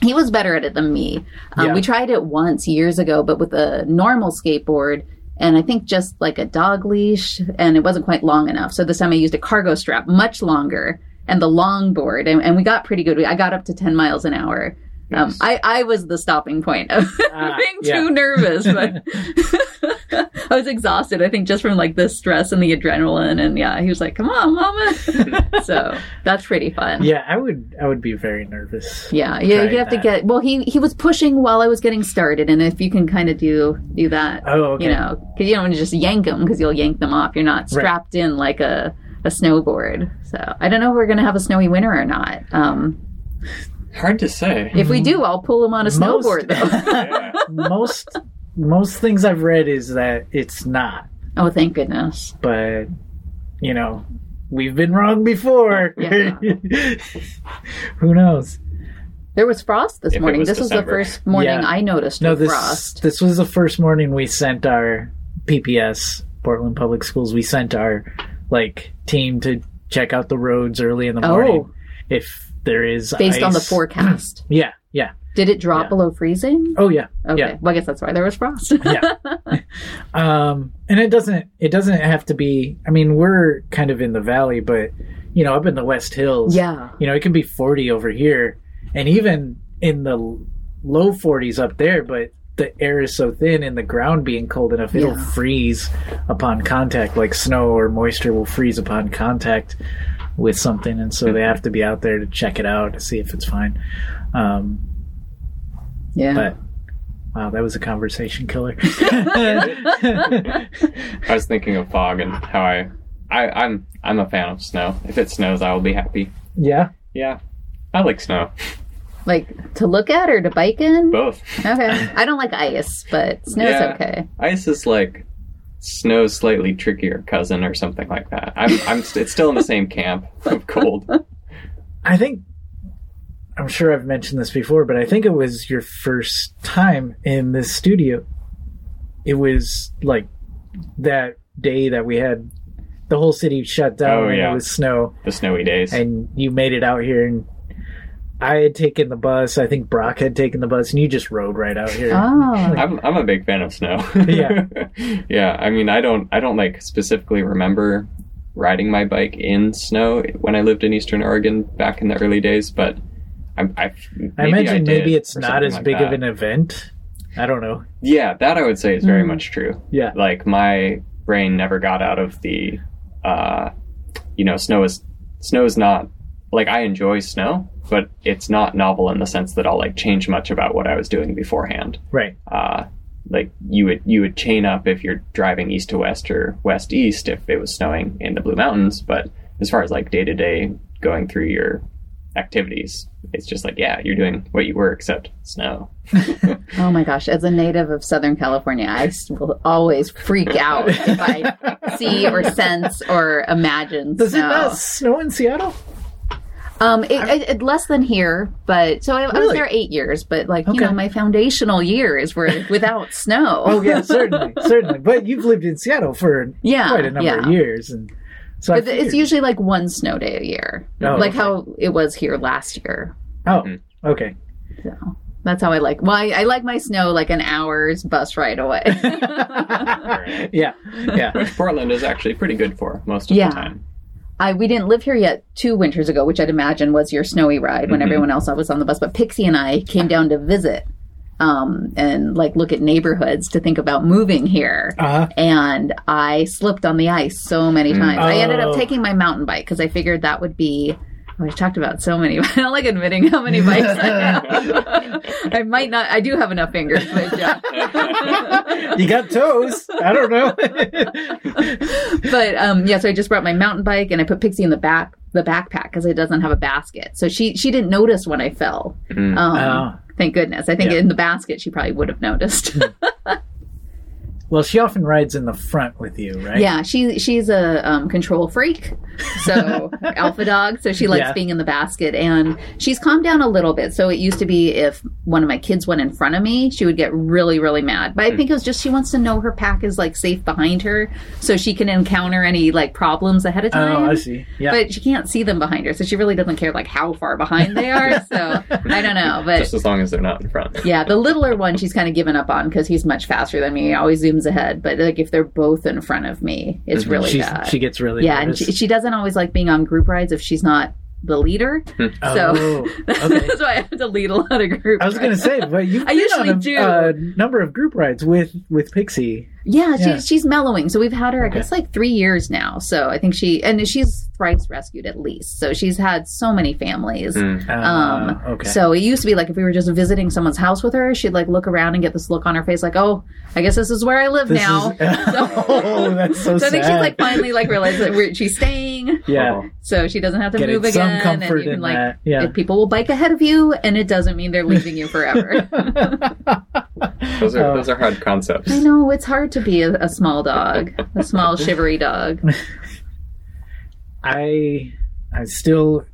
he was better at it than me. Um, Yeah. We tried it once years ago, but with a normal skateboard, and I think just like a dog leash, and it wasn't quite long enough. So this time I used a cargo strap, much longer, and the longboard, and, and we got pretty good. I got up to 10 miles an hour. Um, I, I was the stopping point of Ah, [laughs] being yeah. too nervous, but [laughs] I was exhausted. I think just from like the stress and the adrenaline, and yeah, he was like, "Come on, mama." [laughs] so that's pretty fun. Yeah, I would I would be very nervous. Yeah, yeah, you have to get. Well, he he was pushing while I was getting started, and if you can kind of do do that, Oh, okay. you know, because you don't want to just yank them because you'll yank them off. You're not strapped in like a a snowboard. So I don't know if we're gonna have a snowy winter or not. Um, Hard to say. if we mm-hmm. do, I'll pull him on a Most- snowboard though. [laughs] Yeah. most most things I've read is that it's not, oh, thank goodness. but you know, we've been wrong before. Yeah. [laughs] Who knows? There was frost this If morning. was this was the first morning Yeah. I noticed No, this frost. this was the first morning we sent our PPS, Portland Public Schools, we sent our like team to check out the roads early in the oh. morning Oh. if there is Based on the forecast. [clears throat] Yeah, yeah. Did it drop Yeah. below freezing? Oh yeah. Okay. Yeah. Well, I guess that's why there was frost. [laughs] yeah. [laughs] um, and it doesn't it doesn't have to be. I mean, we're kind of in the valley, but you know, up in the West Hills, yeah. you know, it can be forty over here, and even in the low forties up there. But the air is so thin, and the ground being cold enough, it'll Yeah. freeze upon contact, like snow or moisture will freeze upon contact with something, and so they have to be out there to check it out to see if it's fine. Um, Yeah. but wow, that was a conversation killer. [laughs] [laughs] I was thinking of fog and how I, I I'm I'm a fan of snow. If it snows, I will be happy. yeah. Yeah, I like snow. like to look at or to bike in? Both. Okay. I don't like ice, but snow's Yeah. okay. Ice is like snow's slightly trickier cousin or something like that. I'm I'm st- it's still in the same camp of cold. [laughs] I think I'm sure I've mentioned this before, but I think it was your first time in this studio. It was like that day that we had the whole city shut down Oh, and yeah. it was snow, The snowy days. and you made it out here. And I had taken the bus. I think Brock had taken the bus, and you just rode right out here. Oh. I'm I'm a big fan of snow. [laughs] Yeah. [laughs] yeah. I mean, I don't I don't like specifically remember riding my bike in snow when I lived in Eastern Oregon back in the early days, but I I, I imagine did maybe it's not as like big of an event. I don't know. Yeah, that I would say is very Mm. much true. Yeah. Like my brain never got out of the, uh, you know, snow is snow is not like I enjoy snow, but it's not novel in the sense that I'll like change much about what I was doing beforehand. Right. Uh, like you would you would chain up if you're driving east to west or west east if it was snowing in the Blue Mountains, but as far as like day to day going through your activities, it's just like yeah, you're doing what you were except snow. [laughs] Oh my gosh, as a native of Southern California, I will always freak out if I [laughs] see or sense or imagine Does it not snow in Seattle? Um, it, it, it less than here, but so I, I was there eight years. But like you know, my foundational years were [laughs] without snow. Oh yeah, certainly, [laughs] certainly. But you've lived in Seattle for Yeah, quite a number yeah. of years, and so I But it's usually like one snow day a year, Oh, like okay. how it was here last year. Oh, Mhm. okay. So that's how I like. Well, I, I like my snow like an hour's bus ride away. Right. [laughs] yeah, yeah. Which Portland is actually pretty good for most of Yeah. the time. I we didn't live here yet two winters ago, which I'd imagine was your snowy ride when Mhm. everyone else was on the bus. But Pixie and I came down to visit um, and like look at neighborhoods to think about moving here. Uh-huh. And I slipped on the ice so many Mm. times. I ended up Oh. taking my mountain bike because I figured that would be. I've talked about so many. [laughs] I don't like admitting how many bikes I have. [laughs] I might not. I do have enough fingers, but [laughs] yeah. You got toes. I don't know. but um, yeah, so I just brought my mountain bike and I put Pixie in the back the backpack because it doesn't have a basket. So she she didn't notice when I fell. Mm. Um, Oh. Thank goodness. I think Yeah. in the basket she probably would have noticed. Well, she often rides in the front with you, right? yeah, she she's a um, control freak, so [laughs] alpha dog. So she likes Yeah. being in the basket, and she's calmed down a little bit. So it used to be if one of my kids went in front of me, she would get really really mad. But I think it was just she wants to know her pack is like safe behind her, so she can encounter any like problems ahead of time. Oh, I see. Yeah. but she can't see them behind her, so she really doesn't care like how far behind they are. So I don't know, [laughs] but Just as long as they're not in front. yeah, the littler one she's kind of given up on because he's much faster than me. He always zooms ahead, but like if they're both in front of me, it's really She's, bad. she gets really yeah, and she, she doesn't always like being on group rides if she's not the leader. oh, so- [laughs] okay. That's why I have to lead a lot of group. I was going to say, but you've [laughs] I usually a do. uh, number of group rides with with Pixie. Yeah, Yeah. She's, she's mellowing. So we've had her, I guess, like three years now. So I think she, and she's thrice rescued at least. So she's had so many families. Mm. Uh, Um, okay. So it used to be like if we were just visiting someone's house with her, she'd like look around and get this look on her face, like, "Oh, I guess this is where I live This now." is- [laughs] oh, that's so, [laughs] so I think sad. she's like finally like realized that we're, she's staying, yeah, Oh. so she doesn't have to getting move some again. and comfort you can in like, that. Yeah. if people will bike ahead of you, and it doesn't mean they're leaving you forever. [laughs] Those are Oh. those are hard oh. concepts. I know it's hard to be a, a small dog, a small shivery dog. [laughs] I I still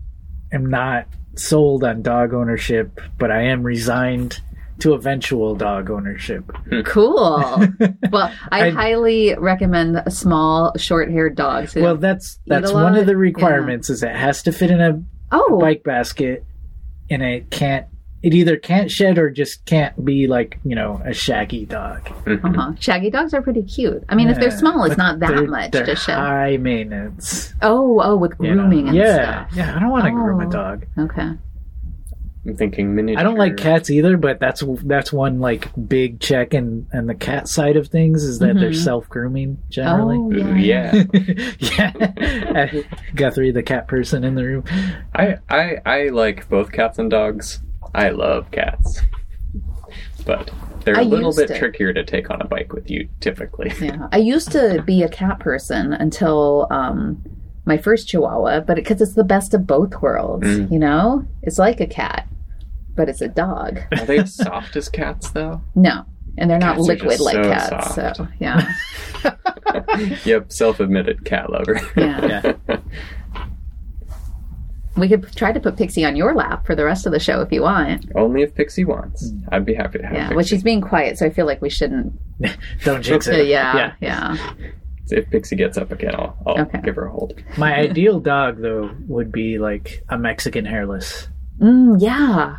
am not sold on dog ownership, but I am resigned to eventual dog ownership. Hmm. Cool. [laughs] well, I, I- highly recommend small, short-haired dogs. who- Well, that's that's one lot? of the requirements is it has to fit in a oh, bike basket, and it can't. It either can't shed or just can't be like you know a shaggy dog. uh-huh. [laughs] shaggy dogs are pretty cute. I mean, if they're small, it's not that they're- much They're to shed. high maintenance. Oh, oh, with you know? grooming and yeah, stuff. yeah. I don't want to groom a Oh. dog. Okay. I'm thinking miniature. I don't like cats either, but that's that's one like big check and and the cat side of things is that they're Mhm. self grooming generally. Oh, Ooh, yeah. yeah. [laughs] yeah, [laughs] Guthrie, the cat person in the room. I, I I like both cats and dogs. I love cats, but they're a I little bit to. trickier to take on a bike with you typically. Yeah, I used to be a cat person until um, my first Chihuahua, but because it's the best of both worlds, Mm. you know, it's like a cat, but it's a dog. Are they as [laughs] soft as cats though? No, and they're not Cats are liquid just like so cats. soft. So yeah, [laughs] yep, self-admitted cat lover. yeah. Yeah. We could try to put Pixie on your lap for the rest of the show if you want. Only if Pixie wants. I'd be happy to have. Yeah, Pixie. well, she's being quiet, so I feel like we shouldn't. [laughs] Don't jinx it. yeah, yeah. If Pixie gets up again, I'll, I'll Okay. give her a hold. My ideal dog though would be like a Mexican hairless. Mm, yeah.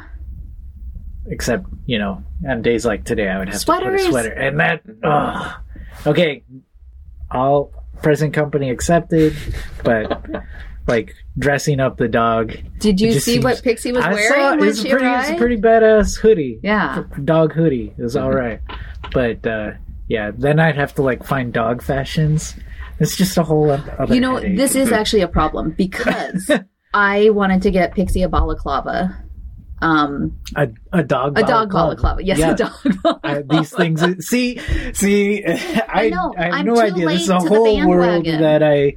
Except, you know, on days like today, I would have to put a sweater. And that, ugh. okay, all present company accepted, but [laughs] like dressing up the dog. Did you see seems- what Pixie was I wearing saw when it's a she pretty, it's arrived? a pretty badass hoodie. yeah. Dog hoodie is all right, but uh, yeah, then I'd have to like find dog fashions. It's just a whole other. You know, headache. this is [laughs] actually a problem because [laughs] I wanted to get Pixie a balaclava. Um, a, a dog a dog balaclava. Yes, Yeah. a dog balaclava. I, these things. See, see. [laughs] I, know. I have I'm no idea. This is a late to the whole world that I.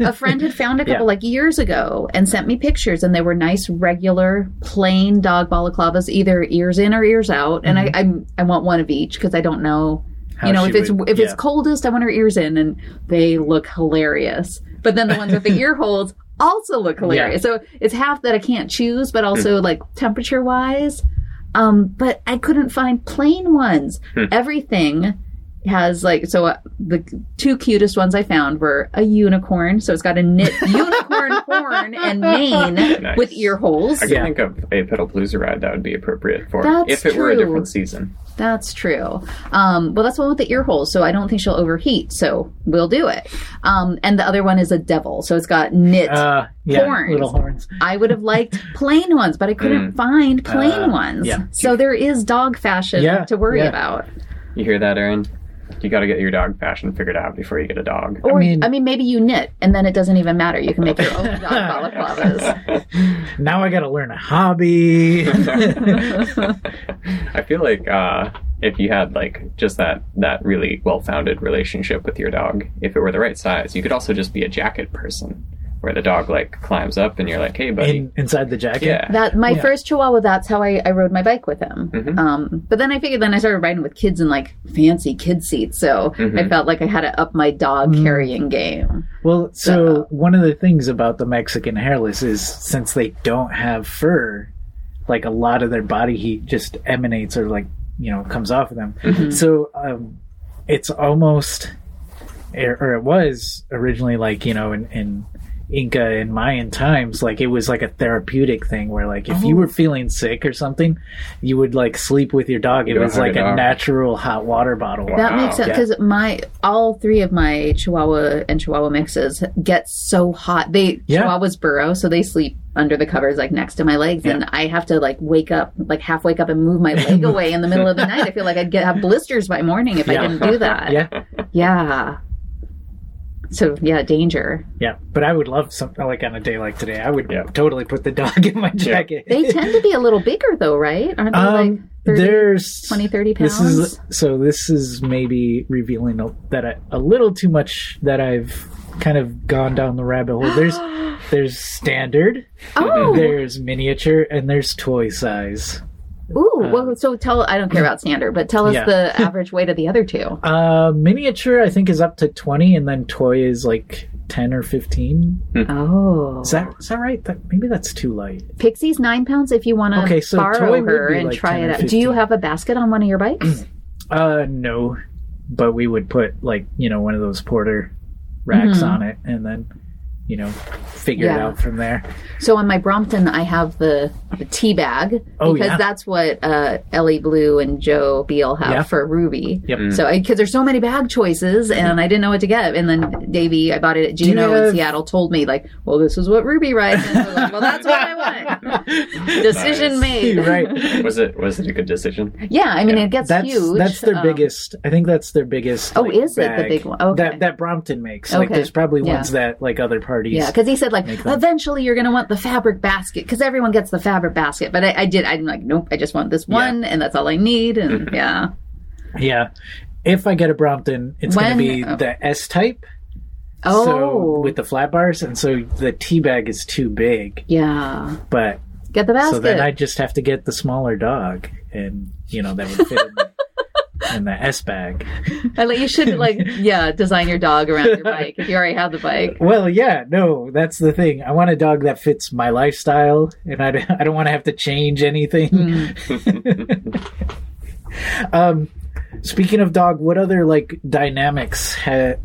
[laughs] a friend had found a couple Yeah. like years ago and sent me pictures and they were nice regular plain dog balaclavas either ears in or ears out and I, I I want one of each because I don't know How you know if it's would- if it's coldest I want her ears in and they look hilarious but then the ones with the [laughs] ear holes also look hilarious. So it's half that I can't choose but also like temperature wise um but I couldn't find plain ones. Everything has like so uh, the two cutest ones I found were a unicorn, so it's got a knit [laughs] unicorn horn and mane Nice. with ear holes. I can Yeah. think of a Pedalpalooza ride that would be appropriate for That's if it were a different season. That's true. Um, well, that's one with the ear holes, so I don't think she'll overheat. So we'll do it. Um, and the other one is a devil, so it's got knit. Uh, yeah, Horns. little horns. I would have liked plain ones, but I couldn't find plain Uh, ones. yeah. So there is dog fashion Yeah, to worry yeah. about. You hear that, Aaron? You got to get your dog fashion figured out before you get a dog. Or I mean, I mean- maybe you knit, and then it doesn't even matter. You can make your own [laughs] dog balaclavas. [laughs] Now I got to learn a hobby. [laughs] I feel like uh, if you had like just that that really well founded relationship with your dog, if it were the right size, you could also just be a jacket person, where the dog like climbs up and you're like, "Hey, buddy." In, inside the jacket. yeah. That my Yeah. first Chihuahua. That's how I, I rode my bike with him. Mhm. Um, but then I figured then I started riding with kids in like fancy kid seats, so I Mhm. felt like I had to up my dog Mm. carrying game. Well, so one of the things about the Mexican hairless is since they don't have fur, like a lot of their body heat just emanates or like you know comes off of them. Mm-hmm. So um, it's almost, or or it was originally like you know in, in Inca and Mayan times, like it was like a therapeutic thing where like if you Oh. were feeling sick or something, you would like sleep with your dog. It Go was like a a dog. natural hot water bottle. That makes sense Yeah. because my all three of my Chihuahua and Chihuahua mixes get so hot. They Yeah. Chihuahuas burrow, so they sleep under the covers, like next to my legs, and I have to like wake up, like half wake up and move my leg [laughs] away in the middle of the night. I feel like I'd get have blisters by morning if Yeah. I didn't do that. [laughs] Yeah. Yeah. So yeah, danger. Yeah, but I would love something like on a day like today. I would Yeah. totally put the dog [laughs] in my jacket. They [laughs] tend to be a little bigger though, right? Aren't they like um, 30, there's 20, 30 pounds? This is so. This is maybe revealing a, that I, a little too much that I've kind of gone down the rabbit hole. There's [gasps] there's standard, oh, there's miniature, and there's toy size. Ooh, well, so tell, I don't care about standard, but tell us yeah. the [laughs] average weight of the other two. Uh, miniature, I think, is up to 20, and then toy is like 10 or 15. Oh. Is that, is that right? That, maybe that's too light. Pixie's nine pounds if you want to Okay, so borrow would her and like try it out. Do you have a basket on one of your bikes? [clears throat] Uh, no. But we would put, like, you know, one of those porter racks Mhm. on it, and then, you know, figure it out from there. so on my Brompton, I have the, the T bag Oh, because yeah. that's what uh, Elly Blue and Joe Biel have Yeah. for Ruby. Yep. Mm. So because there's so many bag choices and I didn't know what to get, and then Davey, I bought it at you Gino in Seattle, told me like, well, this is what Ruby rides. And like, well, that's what I want. [laughs] Decision Nice. made. [laughs] right. Was it was it a good decision? Yeah, I mean Yeah. it gets That's huge. that's their Um, biggest. I think that's their biggest. Oh, like, is it the big one? Okay. That that Brompton makes. Like, Okay. there's probably Yeah. ones that like other parties. Yeah, because he said like eventually you're gonna want the fabric basket because everyone gets the fabric basket, but I, I did. I'm like, nope, I just want this one, and that's all I need. And [laughs] yeah, Yeah. If I get a Brompton, it's going to be oh. the S type. oh, So with the flat bars, and so the T bag is too big. yeah, But get the basket. so then I just have to get the smaller dog, and you know that would fit [laughs] in, the, S bag. I like you should like [laughs] yeah design your dog around your bike if you already have the bike. Well, yeah, no, that's the thing. I want a dog that fits my lifestyle, and I, [laughs] I don't want to have to change anything. Mm. [laughs] um, speaking of dog, what other like dynamics ha-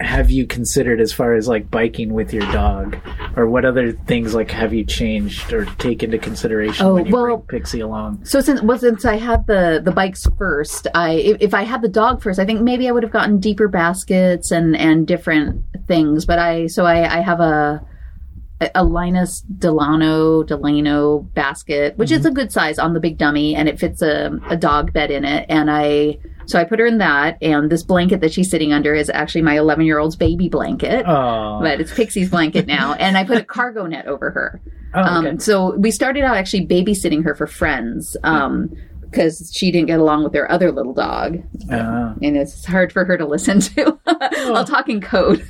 have you considered as far as like biking with your dog, or what other things like have you changed or take into consideration Oh, when you well- bring Pixie along? So since well, since I had the the bikes first, I if, if I had the dog first, I think maybe I would have gotten deeper baskets and and different things. But I so I I have a a Linus Delano Delano basket, which is mm-hmm. a good size on the big dummy, and it fits a, a dog bed in it. And I so I put her in that, and this blanket that she's sitting under is actually my 11 year old's baby blanket. Oh, But it's Pixie's blanket now, [laughs] and I put a cargo net over her. oh okay. Um, so we started out actually babysitting her for friends because she didn't get along with their other little dog, Uh, and it's hard for her to listen to. [laughs] I'll talk in code.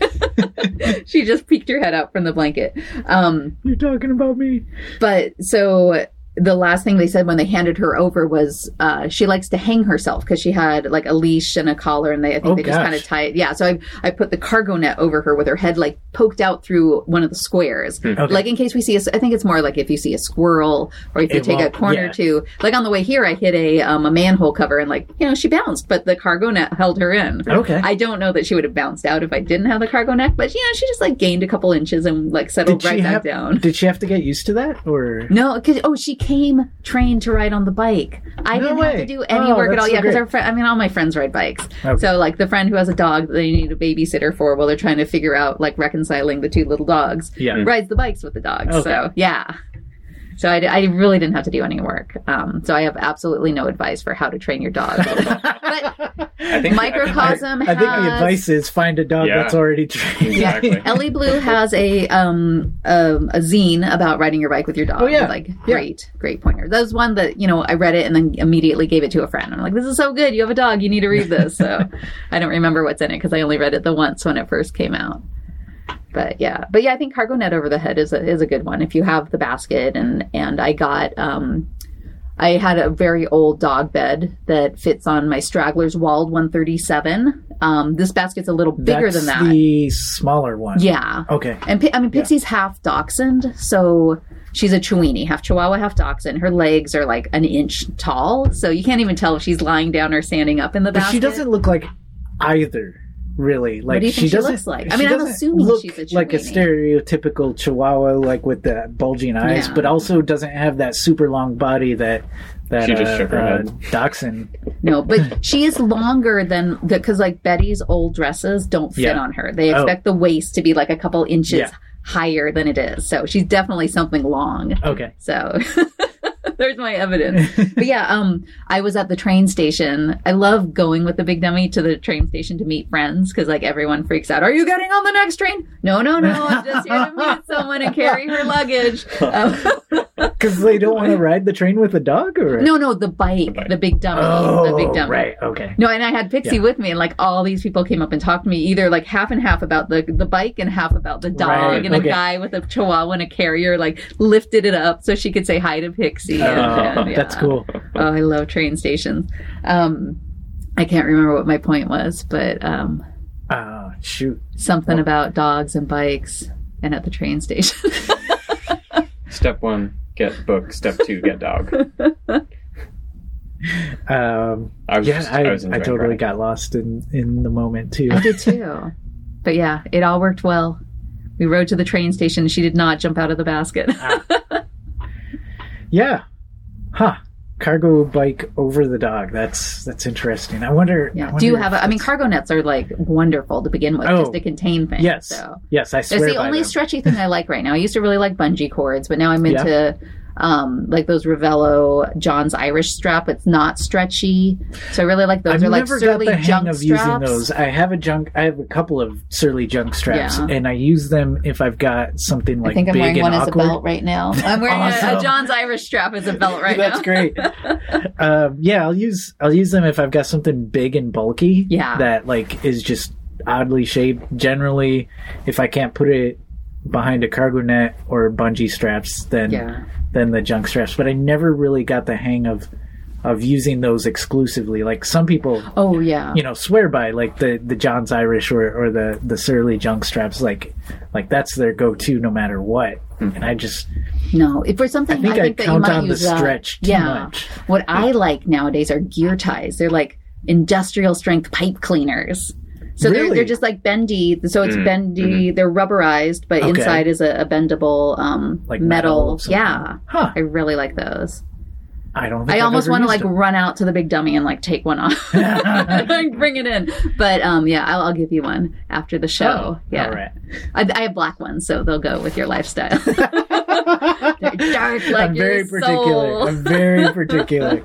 [laughs] she just peeked her head out from the blanket. Um, you're talking about me. but so the last thing they said when they handed her over was uh, she likes to hang herself because she had like a leash and a collar, and they I think Oh, they just kind of tie it. Yeah, so I I put the cargo net over her with her head like poked out through one of the squares, Okay. like in case we see a. I think it's more like if you see a squirrel or if you It take a corner yeah. to. Like on the way here, I hit a um, a manhole cover and like you know she bounced, but the cargo net held her in. Okay. I don't know that she would have bounced out if I didn't have the cargo net, but you know she just like gained a couple inches and like settled Did right back have? down. Did she have to get used to that, or? No, because oh, she came trained to ride on the bike. I No didn't have to do any Oh, work at all. so Yeah, because our friend, I mean, all my friends ride bikes. Okay. So like the friend who has a dog that they need a babysitter for while they're trying to figure out like reconciling the two little dogs Yeah. rides the bikes with the dogs. Okay. So yeah. So I, I really didn't have to do any work. Um, so I have absolutely no advice for how to train your dog. but [laughs] I think microcosm I think the advice is find a dog Yeah. that's already trained. Exactly. [laughs] Elly Blue has a um um a zine about riding your bike with your dog. Oh, yeah. like Yeah. great, great pointer. That was one that you know I read it and then immediately gave it to a friend. I'm like, this is so good. You have a dog. You need to read this. So [laughs] I don't remember what's in it because I only read it the once when it first came out. But yeah, but yeah, I think cargo net over the head is a is a good one if you have the basket and and I got um. I had a very old dog bed that fits on my Straggler's Wald 137. Um, this basket's a little bigger That's than that. the smaller one. Yeah. Okay. And I mean, Pixie's half dachshund, so she's a Chiweenie, half Chihuahua, half dachshund. Her legs are like an inch tall, so you can't even tell if she's lying down or standing up in the But basket. she doesn't look like either. Really, like do you think she doesn't. looks like? I mean, I'm assuming look she's a Chihuahua. like a stereotypical Chihuahua, like with the bulging eyes, Yeah. but also doesn't have that super long body that that She just uh, shook her uh, head. dachshund. No, but she is longer than because like Betty's old dresses don't fit Yeah. on her. They Oh. expect the waist to be like a couple inches Yeah. higher than it is. So she's definitely something long. Okay. So [laughs] [laughs] there's my evidence. but yeah, um, I was at the train station. I love going with the big dummy to the train station to meet friends because like everyone freaks out. Are you getting on the next train? No, no, no. I'm just here to meet [laughs] someone and carry her luggage. Um, [laughs] Because they don't want to ride the train with the dog, or no, no, the bike, the, bike. big dummy, Oh, the big dummy. right. Okay. No, and I had Pixie Yeah. with me, and like all these people came up and talked to me, either like half and half about the the bike and half about the dog, Right, and okay. a guy with a chihuahua and a carrier like lifted it up so she could say hi to Pixie. And- Oh, [laughs] yeah. that's cool. Oh, I love train stations. Um, I can't remember what my point was, but um, Oh, shoot. something about dogs and bikes and at the train station. [laughs] Step one, get book. Step two, get dog. Um, I was yeah, just, I, I, was I totally riding. got lost in in the moment too. I did too. But yeah, it all worked well. We rode to the train station. She did not jump out of the basket. Yeah. Huh. Cargo bike over the dog. That's that's interesting. I wonder. I Yeah. wonder Do you have a, I mean, cargo nets are like wonderful to begin with, Oh, just to contain things. Yes. So. Yes, I swear It's the only them. stretchy thing I like right now. I used to really like bungee cords, but now I'm into um, like those Ravello John's Irish strap. It's not stretchy, so I really like those. I've They're like never got surly the hang of using those. I have a junk. I have a couple of surly junk straps, Yeah. and I use them if I've got something like I think I'm big wearing one as a belt right now. [laughs] I'm wearing a, Awesome. a John's Irish strap as a belt right That's now. That's great. [laughs] um, yeah, I'll use I'll use them if I've got something big and bulky. Yeah. that like is just oddly shaped. Generally, if I can't put it behind a cargo net or bungee straps, than Yeah. then the junk straps. But I never really got the hang of of using those exclusively. Like some people, Oh yeah. you know, swear by like the the John's Irish or or the the surly junk straps. Like like that's their go to no matter what. Mm-hmm. And I just No, if for something I think I that you count might on the that. Uh, stretch too yeah. much. What I like nowadays are gear ties. They're like industrial strength pipe cleaners. So they're they're just like bendy. So it's Mm, bendy. They're rubberized, but Okay. inside is a, a bendable um, Like metal metal. of some kind. yeah, huh? I really like those. I don't. Think I I've almost want to like them. run out to the big dummy and like take one off, [laughs] like [laughs] bring it in. But um, yeah, I'll, I'll give you one after the show. Oh, yeah, All right. I, I have black ones, so they'll go with your lifestyle. [laughs] Dark like I'm your very particular. soul. I'm very particular.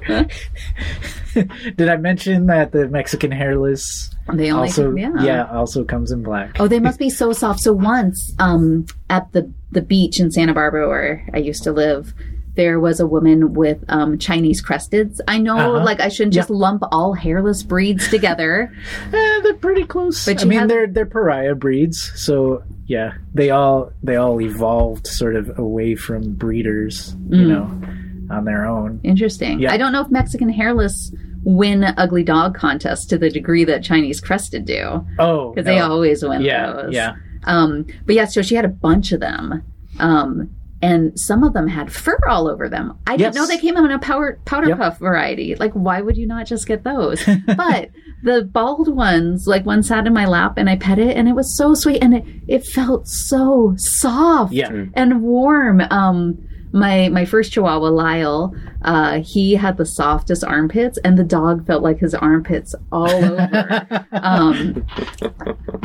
Did I mention that the Mexican hairless They only also yeah. also comes in black? Oh, they must be so soft. So once, um, at the the beach in Santa Barbara where I used to live, there was a woman with um, Chinese cresteds. I know, Uh-huh. like I shouldn't just lump all hairless breeds together. [laughs] Eh, they're pretty close. But I mean, have- they're they're pariah breeds, so yeah, they all they all evolved sort of away from breeders, you Mm. know, on their own. Interesting. Yeah. I don't know if Mexican hairless win ugly dog contests to the degree that Chinese crested do Oh, because they always win yeah, those. yeah. Um, but yeah, so she had a bunch of them. Um, and some of them had fur all over them. I Yes. didn't know they came in a powder powder Yep. puff variety. Like, why would you not just get those? [laughs] but the bald ones, like one sat in my lap and I pet it, and it was so sweet, and it, it felt so soft Yeah. and warm. Um, my my first Chihuahua, Lyle, uh, he had the softest armpits, and the dog felt like his armpits all over. [laughs] um,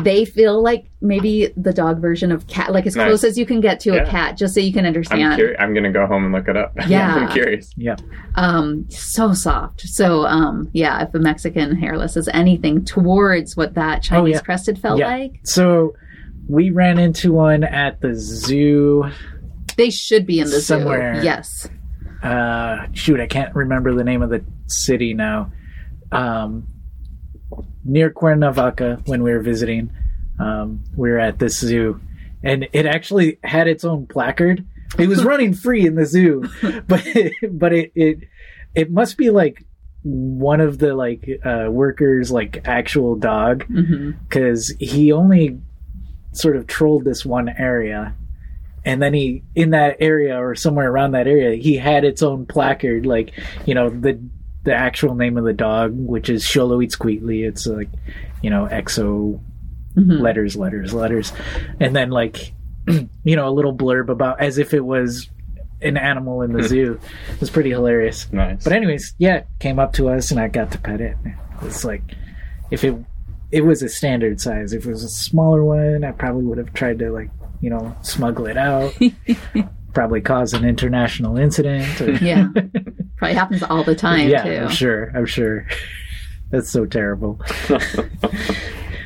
they feel like maybe the dog version of cat, like as Nice. close as you can get to a cat, just so you can I'm understand. I'm gonna go home and look it up. [laughs] Yeah. I'm curious. Yeah. Um, so soft. So, um, yeah, if a Mexican hairless is anything towards what that Chinese Oh, yeah. crested felt Yeah. like, So we ran into one at the zoo. They should be in the Somewhere. zoo. Yes. Uh, shoot, I can't remember the name of the city now. Um, near Cuernavaca when we were visiting. Um, we were at this zoo, and it actually had its own placard. It was [laughs] running free in the zoo, [laughs] but but it it it must be like one of the like uh, workers like actual dog because he only sort of trolled this one area and then he in that area or somewhere around that area he had its own placard like you know the the actual name of the dog which is Xoloitzcuintli it's like you know exo hmm letters letters letters and then like [clears throat] you know a little blurb about as if it was an animal in the zoo it was pretty hilarious Nice. but anyways, yeah, it came up to us and I got to pet it. It's like if it it was a standard size. If it was a smaller one, I probably would have tried to like you know smuggle it out. [laughs] probably cause an international incident. Or, Yeah. [laughs] Probably happens all the time, yeah, too. I'm sure. I'm sure. [laughs] That's so terrible.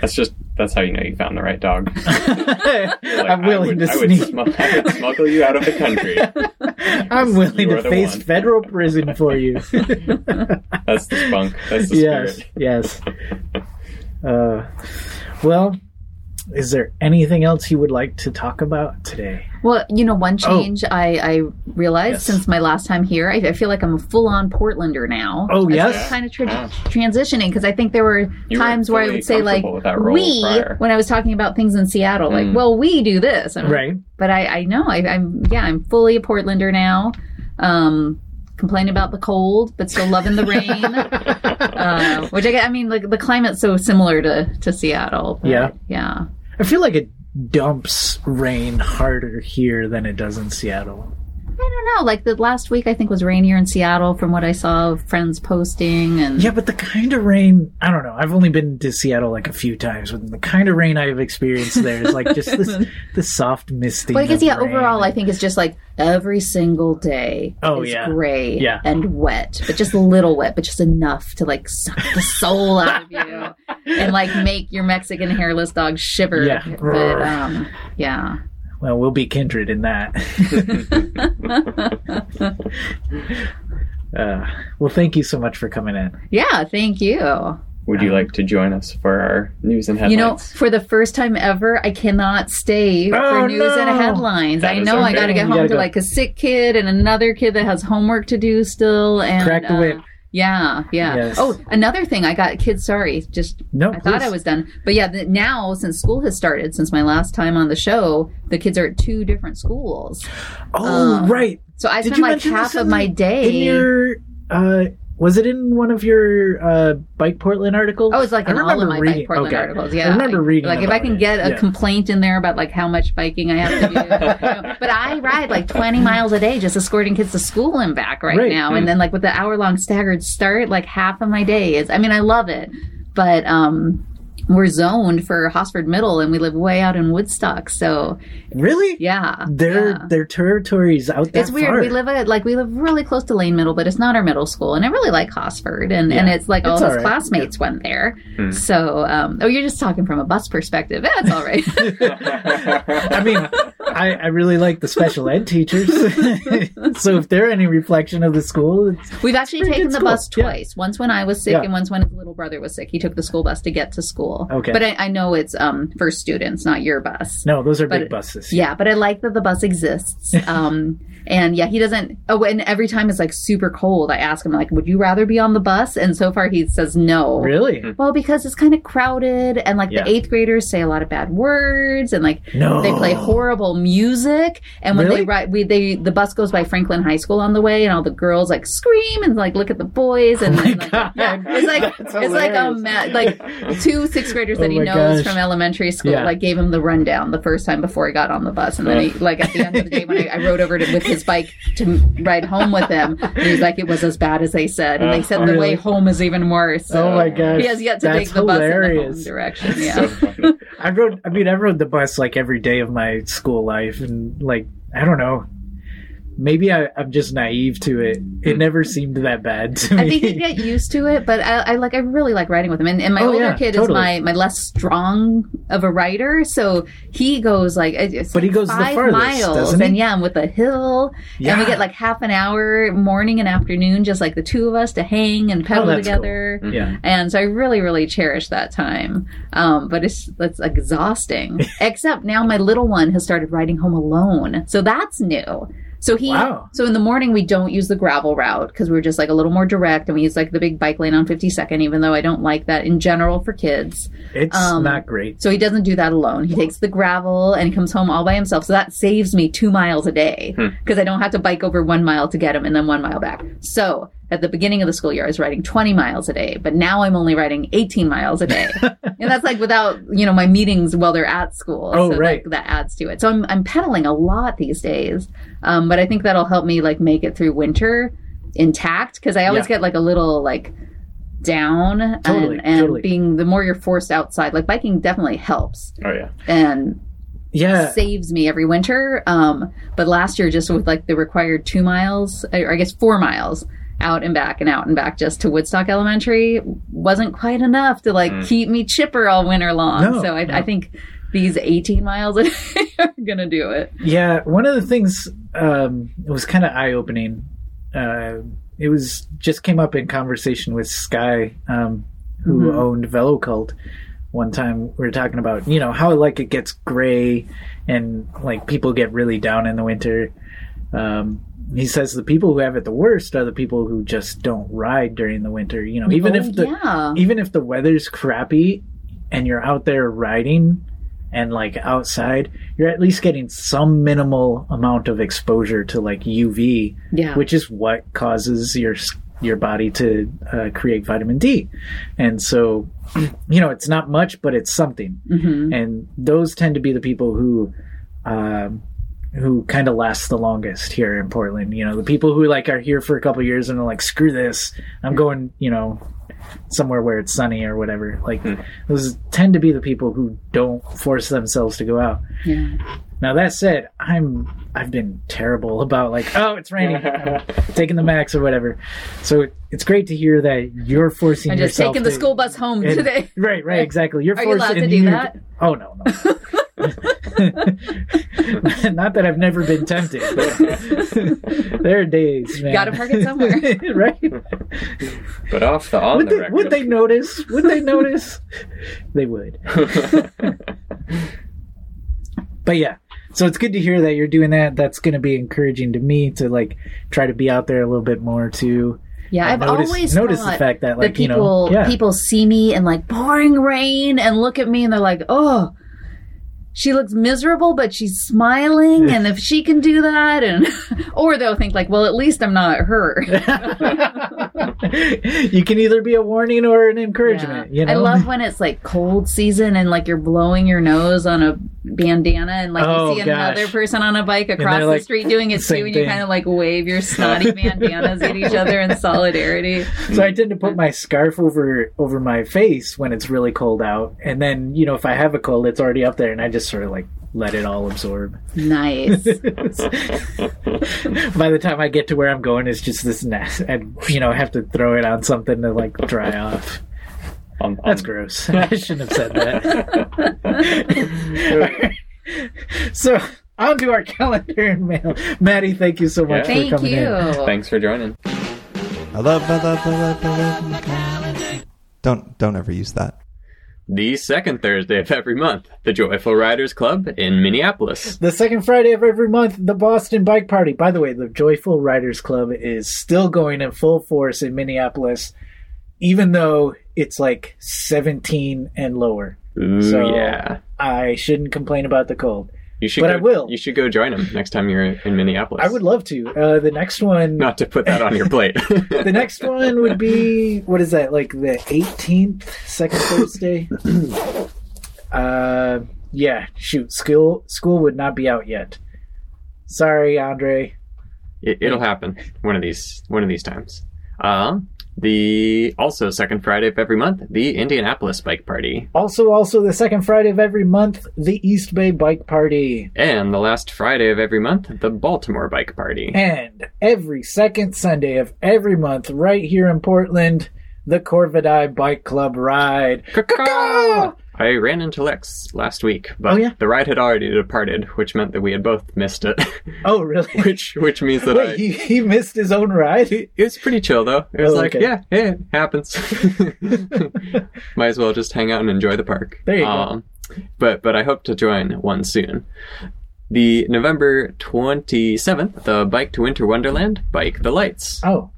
That's just That's how you know you found the right dog. Like, I'm I willing would, to I would, sneak. I would smuggle you out of the country. I'm willing to face one. federal prison for you. That's the spunk. That's the yes, spirit. yes. Uh, well, is there anything else you would like to talk about today? Well, you know, one change I, I realized Yes. since my last time here, I, I feel like I'm a full on Portlander now. Oh, It's yes? kind of tra- Yeah. transitioning because I think there were You were times where I would say, like, comfortable with that role we, prior. when I was talking about things in Seattle, like, Mm. well, we do this. And- Right. But I, I know, I, I'm, yeah, I'm fully a Portlander now. Um, complaining about the cold, but still loving the rain. [laughs] uh, which I, get- I mean, like the climate's so similar to, to Seattle. but Yeah. Yeah. I feel like it dumps rain harder here than it does in Seattle. I don't know. Like the last week, I think was rainier in Seattle from what I saw of friends posting. And Yeah, but the kind of rain, I don't know. I've only been to Seattle like a few times, but the kind of rain I've experienced there is like just this, [laughs] this soft misty. But I guess, yeah, overall, I think it's just like every single day Oh, is yeah. gray Yeah. and wet, but just a little wet, but just enough to like suck the soul out of you [laughs] and like make your Mexican hairless dog shiver. Yeah. But, um, yeah. Well, we'll be kindred in that. [laughs] uh, well, thank you so much for coming in. Yeah, thank you. Would you like to join us for our news and headlines? You know, for the first time ever, I cannot stay Oh, for news no. and headlines. That I is know I got to get You home gotta go. like a sick kid and another kid that has homework to do still. And Crack the uh, whip. Yeah, yeah. Yes. Oh, another thing, I got kids. Sorry, just No, I thought. I was done, but yeah. Now, since school has started, since my last time on the show, the kids are at two different schools. Oh, Um, right. So I Did spent like half of my day. In your, uh, was it in one of your uh, BikePortland articles? Oh, it's like I in all of my reading- BikePortland okay. articles. Yeah, I remember reading. Like if I can it. get a Yeah. complaint in there about like how much biking I have to do, you know, [laughs] but I ride like twenty miles a day just escorting kids to school and back right, Right. now, and then like with the hour long staggered start, like half of my day is. I mean, I love it, but um, we're zoned for Hosford Middle, and we live way out in Woodstock, so really, yeah, their yeah. their territories out that It's weird. far. We live at like we live really close to Lane Middle, but it's not our middle school, and I really like Hosford, and and it's like all It's his all right. classmates went there. Hmm. So, um, oh, you're just talking from a bus perspective. That's all right. [laughs] I mean, I, I really like the special ed teachers. [laughs] so if they're any reflection of the school, it's, We've actually taken the school. bus Yeah. twice. Once when I was sick, Yeah. and once when his little brother was sick. He took the school bus to get to school. Okay. but I, I know it's um for students, not your bus. no, those are But- big buses. Yeah, but I like that the bus exists. [laughs] Um, and yeah, he doesn't. Oh, and every time it's like super cold, I ask him like, "Would you rather be on the bus?" And so far, he says no. Really? Well, because it's kind of crowded, and like Yeah. the eighth graders say a lot of bad words, and like No. they play horrible music. And when Really? they ride, we they the bus goes by Franklin High School on the way, and all the girls like scream and like look at the boys, and Oh my like, God. yeah, it's like [laughs] That's it's like a hilarious. ma- like two sixth graders oh that Oh he knows gosh. from elementary school Yeah. like gave him the rundown the first time before he got on the bus, and then he like at the end of the day when I, I rode over to, with his bike to ride home with him, and he's like it was as bad as they said, and they said the Really? way home is even worse. So oh my gosh. he has yet to That's take the bus in the home direction. Yeah. So funny. [laughs] I rode. I mean, I rode the bus like every day of my school life, and like I don't know. Maybe I, I'm just naive to it. It never seemed that bad to me. I think you get used to it, but I, I like I really like riding with him. And, and my Oh, older yeah, kid totally. is my my less strong of a rider, so he goes like it's But he goes the five farthest, miles, and yeah, and with a hill, and Yeah. we get like half an hour morning and afternoon, just like the two of us to hang and pedal Oh, together. cool. Yeah. And so I really, really cherish that time. Um, but it's that's exhausting. [laughs] Except now my little one has started riding home alone, so that's new. So he, Wow. so in the morning we don't use the gravel route because we're just like a little more direct, and we use like the big bike lane on 52nd, even though I don't like that in general for kids. It's Um, not great. So he doesn't do that alone. He takes the gravel and he comes home all by himself. So that saves me two miles a day because I don't have to bike over one mile to get him and then one mile back. So at the beginning of the school year, I was riding 20 miles a day, but now I'm only riding 18 miles a day. [laughs] and that's like without, you know, my meetings while they're at school. Oh, so right. That, that adds to it. So I'm, I'm pedaling a lot these days. Um, but I think that'll help me like make it through winter intact because I always Yeah. get like a little like down Totally, and, and totally. being the more you're forced outside like biking definitely helps Oh yeah. and Yeah. saves me every winter um but last year just with like the required two miles or i guess four miles out and back and out and back just to Woodstock Elementary wasn't quite enough to like keep me chipper all winter long. No, so I, no. I think these 18 miles [laughs] are gonna do it. Yeah, one of the things um, it was kind of eye opening. Uh, it was just came up in conversation with Sky, um, who owned Velo Cult. One time we were talking about you know how like it gets gray and like people get really down in the winter. Um, he says the people who have it the worst are the people who just don't ride during the winter. You know, even Oh, if the yeah. even if the weather's crappy and you're out there riding and like outside, you're at least getting some minimal amount of exposure to like UV, Yeah. which is what causes your your body to uh, create vitamin D. And so, [clears throat] you know, it's not much, but it's something. Mhm. And those tend to be the people who. Um, who kind of last the longest here in Portland? You know, the people who like are here for a couple years and are like, "Screw this! I'm going," you know, somewhere where it's sunny or whatever. Like hmm. those tend to be the people who don't force themselves to go out. yeah. Now that said, I'm I've been terrible [laughs] about like, oh, it's raining, [laughs] taking the max or whatever. So it, it's great to hear that you're forcing I'm just yourself taking the to- school bus home and- today. [laughs] Right, right, exactly. You're Are you allowed to do you- that? Oh no, no. [laughs] Not that I've never been tempted. But [laughs] there are days, man. Gotta park it somewhere. [laughs] right? But off the on Would the they, record. would they notice? Would they notice? they would. But yeah, so it's good to hear that you're doing that. That's going to be encouraging to me to like try to be out there a little bit more too. Yeah, I I've notice- always notice the fact that, like, that you know, people yeah. people see me in like pouring rain and look at me and they're like, oh. She looks miserable, but she's smiling, and if she can do that, and [laughs] or they'll think like, well, at least I'm not her. [laughs] you can either be a warning or an encouragement. Yeah. You know, I love when it's like cold season and like you're blowing your nose on a bandana and like Oh, you see gosh. another person on a bike across the like, street doing it [laughs] too and you kind of like wave your snotty bandanas at each other in solidarity. So I tend to put my scarf over over my face when it's really cold out, and then you know if I have a cold, it's already up there, and I just sort of like let it all absorb. Nice. [laughs] By the time I get to where I'm going, it's just this mess, and you know I have to throw it on something to like dry off. Um, That's um, gross. [laughs] I shouldn't have said that. [laughs] so on to our calendar and mail. Madi, thank you so much Yeah. for Thank coming you. in. Thanks for joining. I love, I love, I love, I love. Don't don't ever use that. The second Thursday of every month, the Joyful Riders Club in Minneapolis. The second Friday of every month, the Boston Bike Party. By the way, the Joyful Riders Club is still going in full force in Minneapolis, even though it's like 17 and lower. Ooh, So- yeah. I shouldn't complain about the cold. You should but go, I will. You should go join them next time you're in Minneapolis. I would love to. Uh, the next one, Not to put that on your plate. [laughs] the next one would be what is that? Like the 18th, second Thursday. [clears throat] uh, yeah. Shoot, school school would not be out yet. Sorry, Andre. It, it'll happen one of these one of these times. Um, the also second Friday of every month, the Indianapolis Bike Party, Also, also the second Friday of every month, the East Bay Bike Party. and the last Friday of every month, the Baltimore Bike Party. And every second Sunday of every month, right here in Portland, the Corvidae Bike Club ride. Caw-caw! I ran into Lex last week, but Oh, yeah? the ride had already departed, which meant that we had both missed it. Oh, really? [laughs] which which means that I. Wait, he, he missed his own ride? It was pretty chill though. It was Oh, like, okay. yeah, yeah, it happens. [laughs] [laughs] Might as well just hang out and enjoy the park. There you go. go. But but I hope to join one soon. The November twenty seventh, the Bike to Winter Wonderland, Bike the Lights. Oh,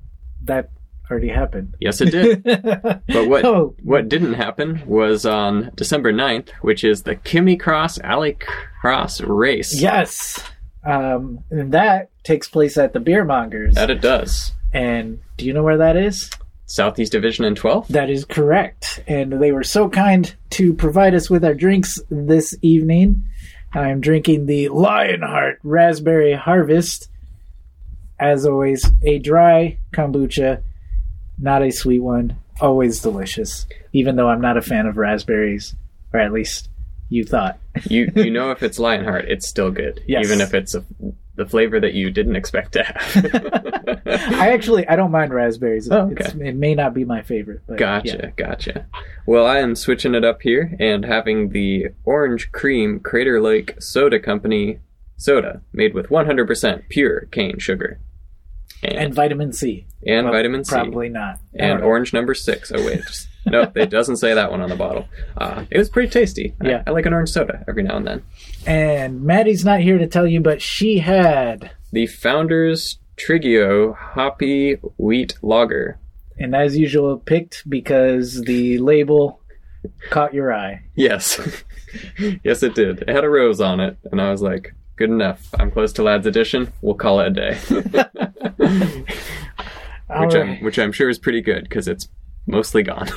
that already happened. Yes, it did. [laughs] But what Oh. what didn't happen was on December 9th, which is the Kimmy Cross Alley Cross race. Yes. Um, and that takes place at the Beer Mongers. That it does. And do you know where that is? Southeast Division and 12th. That is correct. And they were so kind to provide us with our drinks this evening. I am drinking the Lionheart Raspberry Harvest. As always, a dry kombucha, not a sweet one. Always delicious. Even though I'm not a fan of raspberries, or at least you thought. you you [laughs] know if it's Lionheart, it's still good, Yes. even if it's a the flavor that you didn't expect to have. [laughs] I actually I don't mind raspberries. Oh, It's, okay. it may not be my favorite, but Gotcha, yeah. gotcha. Well, I am switching it up here and having the Orange Cream Crater Lake Soda Company soda made with 100% pure cane sugar. And And, vitamin C. and Well, vitamin C. Probably not. And orange number six. Oh, wait. Just, no, it [laughs] doesn't say that one on the bottle. Uh, it was pretty tasty. I- Yeah. I, like an orange soda every now and then. And Madi's not here to tell you, but she had, The Founders Trigio Hoppy Wheat Lager. and as usual, picked because the label caught your eye. Yes. [laughs] yes, it did. It had a rose on it, and I was like, good enough. I'm close to Lad's Edition. We'll call it a day. [laughs] Which, I'm, which I'm sure is pretty good because it's mostly gone. [laughs] [laughs]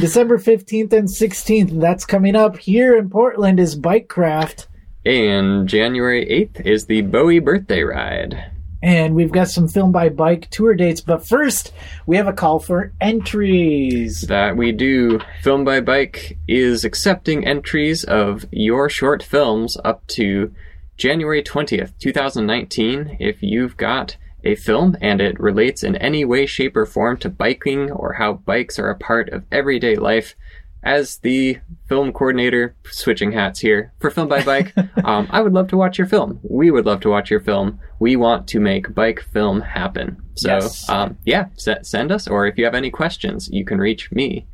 December 15th and 16th, that's coming up. Here in Portland is Bikecraft. and January 8th is the Bowie birthday ride. And we've got some Filmed by Bike tour dates. But first, we have a call for entries. that we do. Filmed by Bike is accepting entries of your short films up to January 20th, 2019. If you've got a film and it relates in any way, shape, or form to biking or how bikes are a part of everyday life, as the film coordinator, switching hats here for Filmed by Bike, [laughs] um, I would love to watch your film. We would love to watch your film. We want to make bike film happen. So, Yes. um, yeah, s- send us, or if you have any questions, you can reach me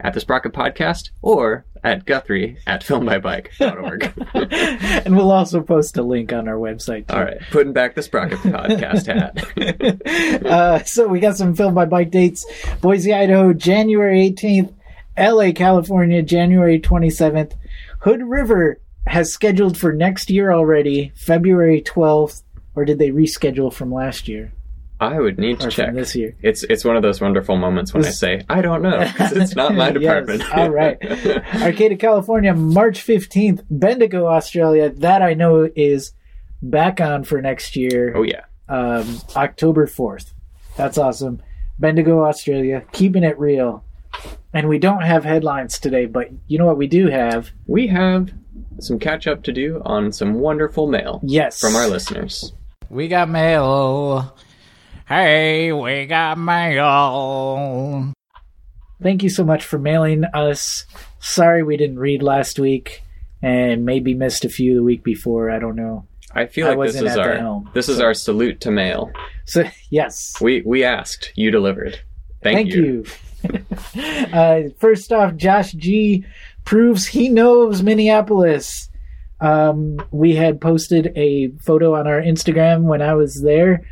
at the Sprocket Podcast or at Guthrie at filmbybike.org. [laughs] and we'll also post a link on our website. Too. All right, putting back the Sprocket Podcast hat. [laughs] uh, so we got some Filmed by Bike dates. Boise, Idaho, January 18th. LA, California, January 27th. Hood River has scheduled for next year already, February 12th. Or did they reschedule from last year I would need to check. this year? It's it's one of those wonderful moments when I say I don't know 'cause it's not my [laughs] Yes, department. all right. [laughs] Arcata, California, March 15th. Bendigo, Australia. That I know is back on for next year. oh yeah, um, October 4th. That's awesome. Bendigo, Australia, keeping it real. And we don't have headlines today, but you know what we do have? we have some catch up to do on some wonderful mail Yes. from our listeners. We got mail. Hey, we got mail. Thank you so much for mailing us. Sorry we didn't read last week and maybe missed a few the week before. I don't know. I feel I like this is our helm, this is our salute to mail. So, [laughs] yes. We we asked, you delivered. Thank, Thank you. [laughs] uh, first off, Josh G proves he knows Minneapolis. Um, we had posted a photo on our Instagram when I was there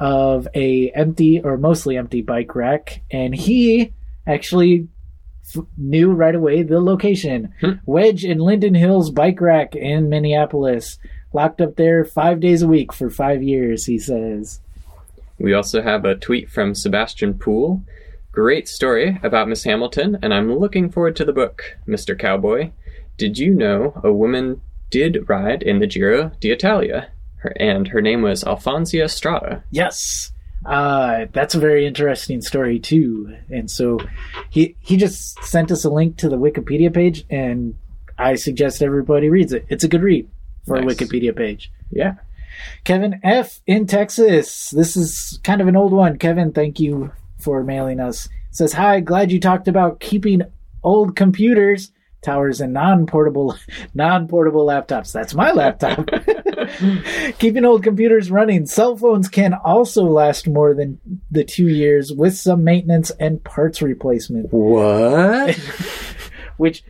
of a empty or mostly empty bike rack, and he actually f- knew right away the location. Hmm. Wedge in Linden Hills bike rack in Minneapolis. Locked up there five days a week for five years, he says. We also have a tweet from Sebastian Poole. Great story about Miss Hamilton, and I'm looking forward to the book, Mr. Cowboy. Did you know a woman did ride in the Giro d'Italia? Her, and her name was Alfonsina Strada. Yes. Uh, that's a very interesting story too. And so he he just sent us a link to the Wikipedia page and I suggest everybody reads it. It's a good read for Nice. a Wikipedia page. Yeah. Kevin F in Texas. This is kind of an old one. Kevin, thank you for mailing us. Says, "Hi, glad you talked about keeping old computers, towers and non-portable [laughs] non-portable laptops. That's my laptop. [laughs] keeping old computers running. Cell phones can also last more than the 2 years with some maintenance and parts replacement, What? [laughs] which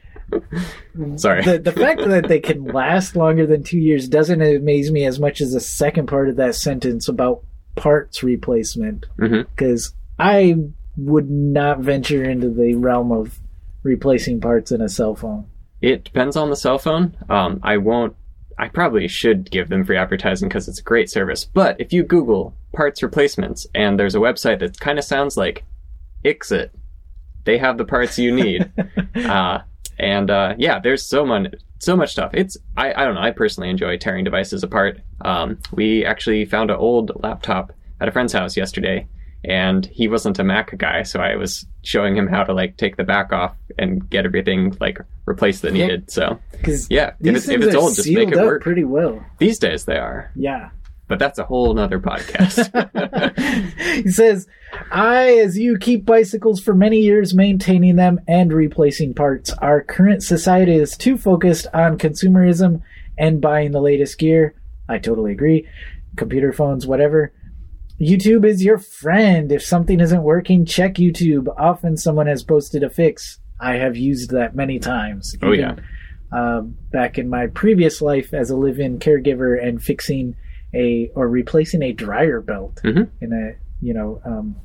Sorry. the the fact that they can last longer than two years doesn't amaze me as much as the second part of that sentence about parts replacement. Mhm. Because I would not venture into the realm of replacing parts in a cell phone. It depends on the cell phone. Um, I won't. I probably should give them free advertising because it's a great service. But if you Google parts replacements and there's a website that kind of sounds like iFixit, they have the parts you need. [laughs] uh, and uh, yeah, there's so much, so much stuff. It's I, I don't know. I personally enjoy tearing devices apart. Um, we actually found an old laptop at a friend's house yesterday, and he wasn't a Mac guy, so I was showing him how to like take the back off and get everything like replaced that needed. So yeah, if it's, if it's old, just make it work. pretty well. These days they are, Yeah. but that's a whole nother podcast. [laughs] he says, I, as you, keep bicycles for many years, maintaining them and replacing parts. Our current society is too focused on consumerism and buying the latest gear. I totally agree. Computer phones, whatever. YouTube is your friend. If something isn't working, check YouTube. Often someone has posted a fix. I have used that many times. Oh, yeah. uh, back in my previous life as a live-in caregiver and fixing a or replacing a dryer belt Mhm. in a you know um,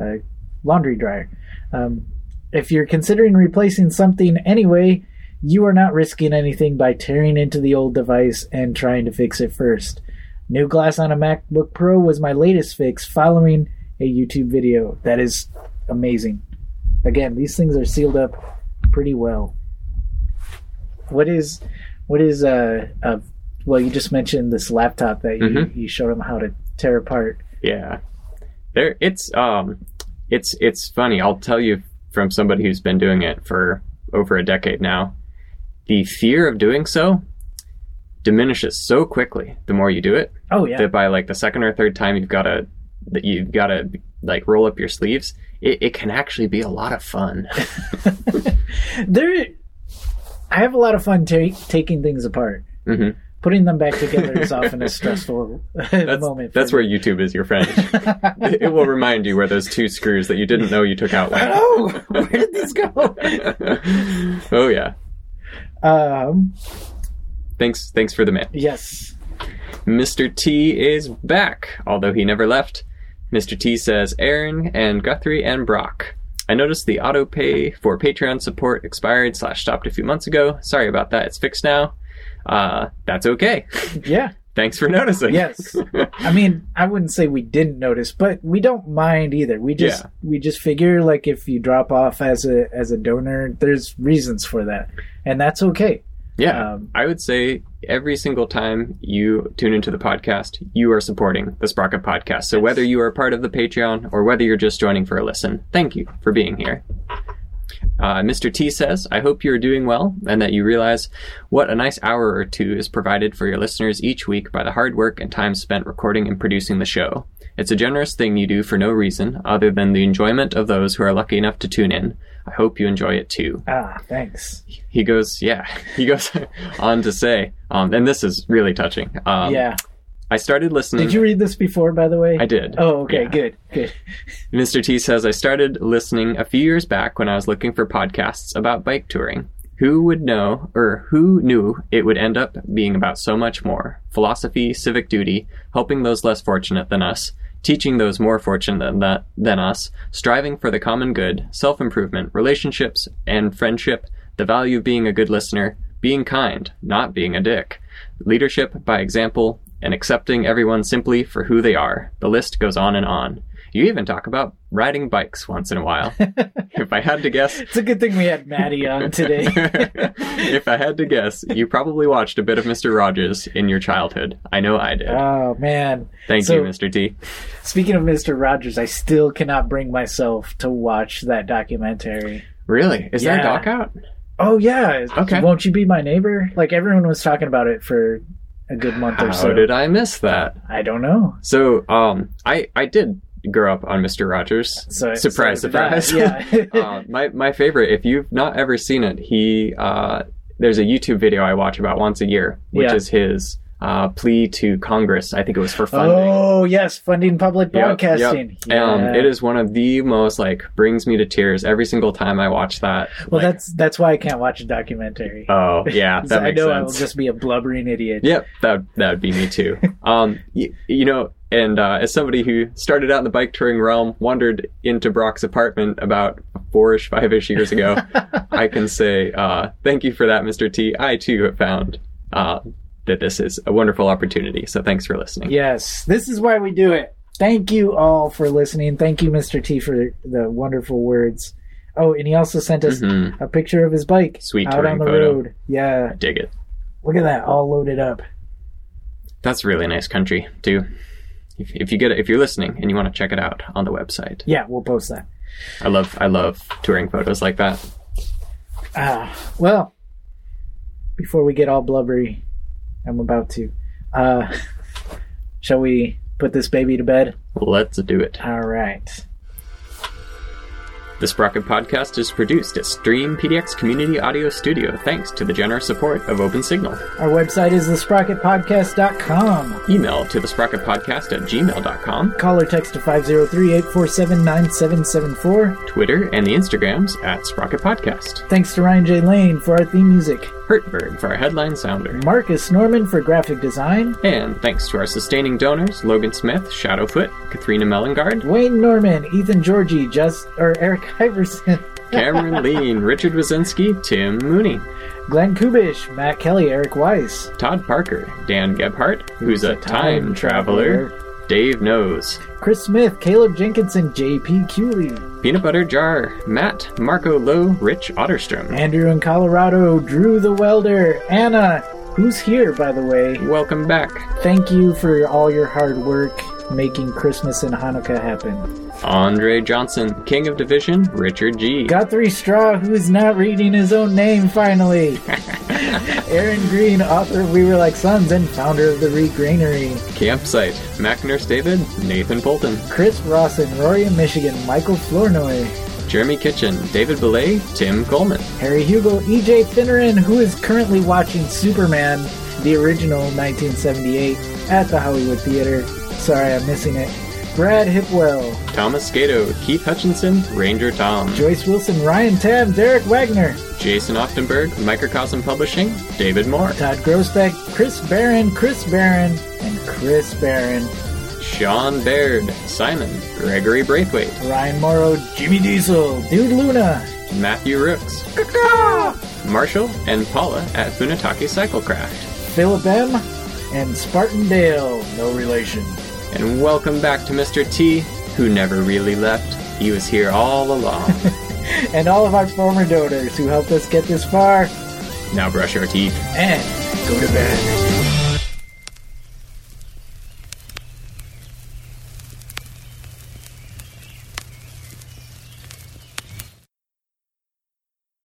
a laundry dryer. Um, if you're considering replacing something anyway, you are not risking anything by tearing into the old device and trying to fix it first. New glass on a MacBook Pro was my latest fix following a YouTube video. That is amazing. Again, these things are sealed up pretty well. What is what is uh, uh well you just mentioned this laptop that you, Mhm. you showed them how to tear apart. Yeah. There it's um it's it's funny. I'll tell you from somebody who's been doing it for over a decade now. The fear of doing so diminishes so quickly the more you do it Oh yeah. that by like the second or third time you've got to that you've got to like roll up your sleeves it, it can actually be a lot of fun [laughs] [laughs] there I have a lot of fun ta- taking things apart. hmm Putting them back together is [laughs] often a stressful that's, moment. that's me. where youtube is your friend it, it will remind you where those two screws that you didn't know you took out went Oh, where did these go? oh yeah um, thanks thanks for the man. yes. Mr. T is back, although he never left. Mr. T says, Aaron and Guthrie and Brock. I noticed the auto pay for Patreon support expired slash stopped a few months ago. Sorry about that. It's fixed now. Uh, that's okay. [laughs] Yeah. Thanks for noticing. Yes. I mean, I wouldn't say we didn't notice, but we don't mind either. We just Yeah. we just figure like if you drop off as a as a donor, there's reasons for that, and that's okay. Yeah. Um, I would say every single time you tune into the podcast, you are supporting the Sprocket podcast. So whether you are part of the Patreon or whether you're just joining for a listen, thank you for being here. Uh, Mr. T says, I hope you're doing well and that you realize what a nice hour or two is provided for your listeners each week by the hard work and time spent recording and producing the show. It's a generous thing you do for no reason other than the enjoyment of those who are lucky enough to tune in. I hope you enjoy it too ah, thanks. he goes, yeah, [laughs] he goes [laughs] on to say, um, and this is really touching. Um, yeah. I started listening. Did you read this before, by the way? I did. Oh, okay, Yeah. good, good. [laughs] Mr. T says, I started listening a few years back when I was looking for podcasts about bike touring. Who would know, or who knew it would end up being about so much more? Philosophy, civic duty, helping those less fortunate than us, teaching those more fortunate than, than us, striving for the common good, self improvement, relationships and friendship, the value of being a good listener, being kind, not being a dick, leadership by example, and accepting everyone simply for who they are. The list goes on and on. You even talk about riding bikes once in a while. [laughs] if I had to guess, It's a good thing we had Madi on today. [laughs] if I had to guess, you probably watched a bit of Mr. Rogers in your childhood. I know I did. oh man. Thank so- you, Mr. T. Speaking of Mr. Rogers, I still cannot bring myself to watch that documentary. Really? Is there a doc out? Oh yeah. Okay. Won't you be my neighbor? Like everyone was talking about it for a good month How or so. did I miss that? I don't know. So, um, I I did grow up on Mr. Rogers. So surprise, so surprise. Yeah. uh, [laughs] my my favorite. If you've not ever seen it, he uh, there's a YouTube video I watch about once a year, which Yeah. is his uh, plea to Congress. I think it was for funding. oh yes, funding public Yep, yep. broadcasting. Um, Yeah. it is one of the most like brings me to tears every single time I watch that. Well, Like, that's that's why I can't watch a documentary. oh yeah, [laughs] that I makes know I will just be a blubbering idiot. Yep, that that would be me too. [laughs] um, y- you know, and uh, as somebody who started out in the bike touring realm, wandered into Brock's apartment about four-ish, five-ish years ago, [laughs] I can say uh, thank you for that, Mr. T. I too have found uh, that this is a wonderful opportunity. So thanks for listening. Yes, this is why we do it. Thank you all for listening. Thank you, Mr. T, for the wonderful words. Oh, and he also sent us Mhm. a picture of his bike Sweet out on the photo. road. Yeah, Dig it. look at that, all loaded up. That's really nice country too. if, if you get it, if you're listening and you want to check it out on the website. Yeah, we'll post that. I love I love touring photos like that. Ah, well, before we get all blubbery, I'm about to. Uh, [laughs] shall we put this baby to bed? Let's do it. All right. The Sprocket Podcast is produced at Stream PDX Community Audio Studio thanks to the generous support of OpenSignal. Our website is thesprocketpodcast.com. Email to the Sprocket Podcast at gmail.com, Call or text to 503-847-9774. Twitter, and the Instagrams at Sprocket Podcast. Thanks to Ryan J. Lane for our theme music. Hurtberg for our headline sounder. Marcus Norman for graphic design. And thanks to our sustaining donors Logan Smith, Shadowfoot, Katharina Mellengard, Wayne Norman, Ethan Georgie, just or Eric [laughs] Iverson, Cameron [laughs] Lean, Richard Wazinski, Tim Mooney, Glenn Kubish, Matt Kelly, Eric Weiss, Todd Parker, Dan Gebhart, who's a time traveler, Dave Knows, Chris Smith, Caleb Jenkinson, J.P. Cooley, Peanut Butter Jar, Matt, Marco Lowe, Rich Otterstrom. Andrew in Colorado, Drew the Welder, Anna, who's here by the way. Welcome back. Thank you for all your hard work making Christmas and Hanukkah happen. Andre Johnson, King of Division, Richard G. Guthrie Straw, who is not reading his own name finally. [laughs] Aaron Green, author of We Were Like Sons and founder of the Reed Granary. Campsite, Mac Nurse David, Nathan Bolton, Chris Rawson, Rory in Michigan, Michael Flournoy, Jeremy Kitchen, David Belay, Tim Coleman, Harry Hugel, EJ Finneran, who is currently watching Superman, the original 1978, at the Hollywood Theater. Sorry, I'm missing it. Brad Hipwell, Thomas Skato, Keith Hutchinson, Ranger Tom, Joyce Wilson, Ryan Tabb, Derek Wagner, Jason Oftenberg, Microcosm Publishing, David Moore, Todd Grosbeck, Chris Barron, Chris Barron, and Chris Barron, Sean Baird, Simon, Gregory Braithwaite, Ryan Morrow, Jimmy Diesel, Dude Luna, Matthew Rooks, Marshall, and Paula at Funataki Cyclecraft. Philip M, and Spartan Dale, no relation. And welcome back to Mr. T, who never really left. He was here all along. [laughs] And all of our former donors who helped us get this far, now brush your teeth. and go to bed.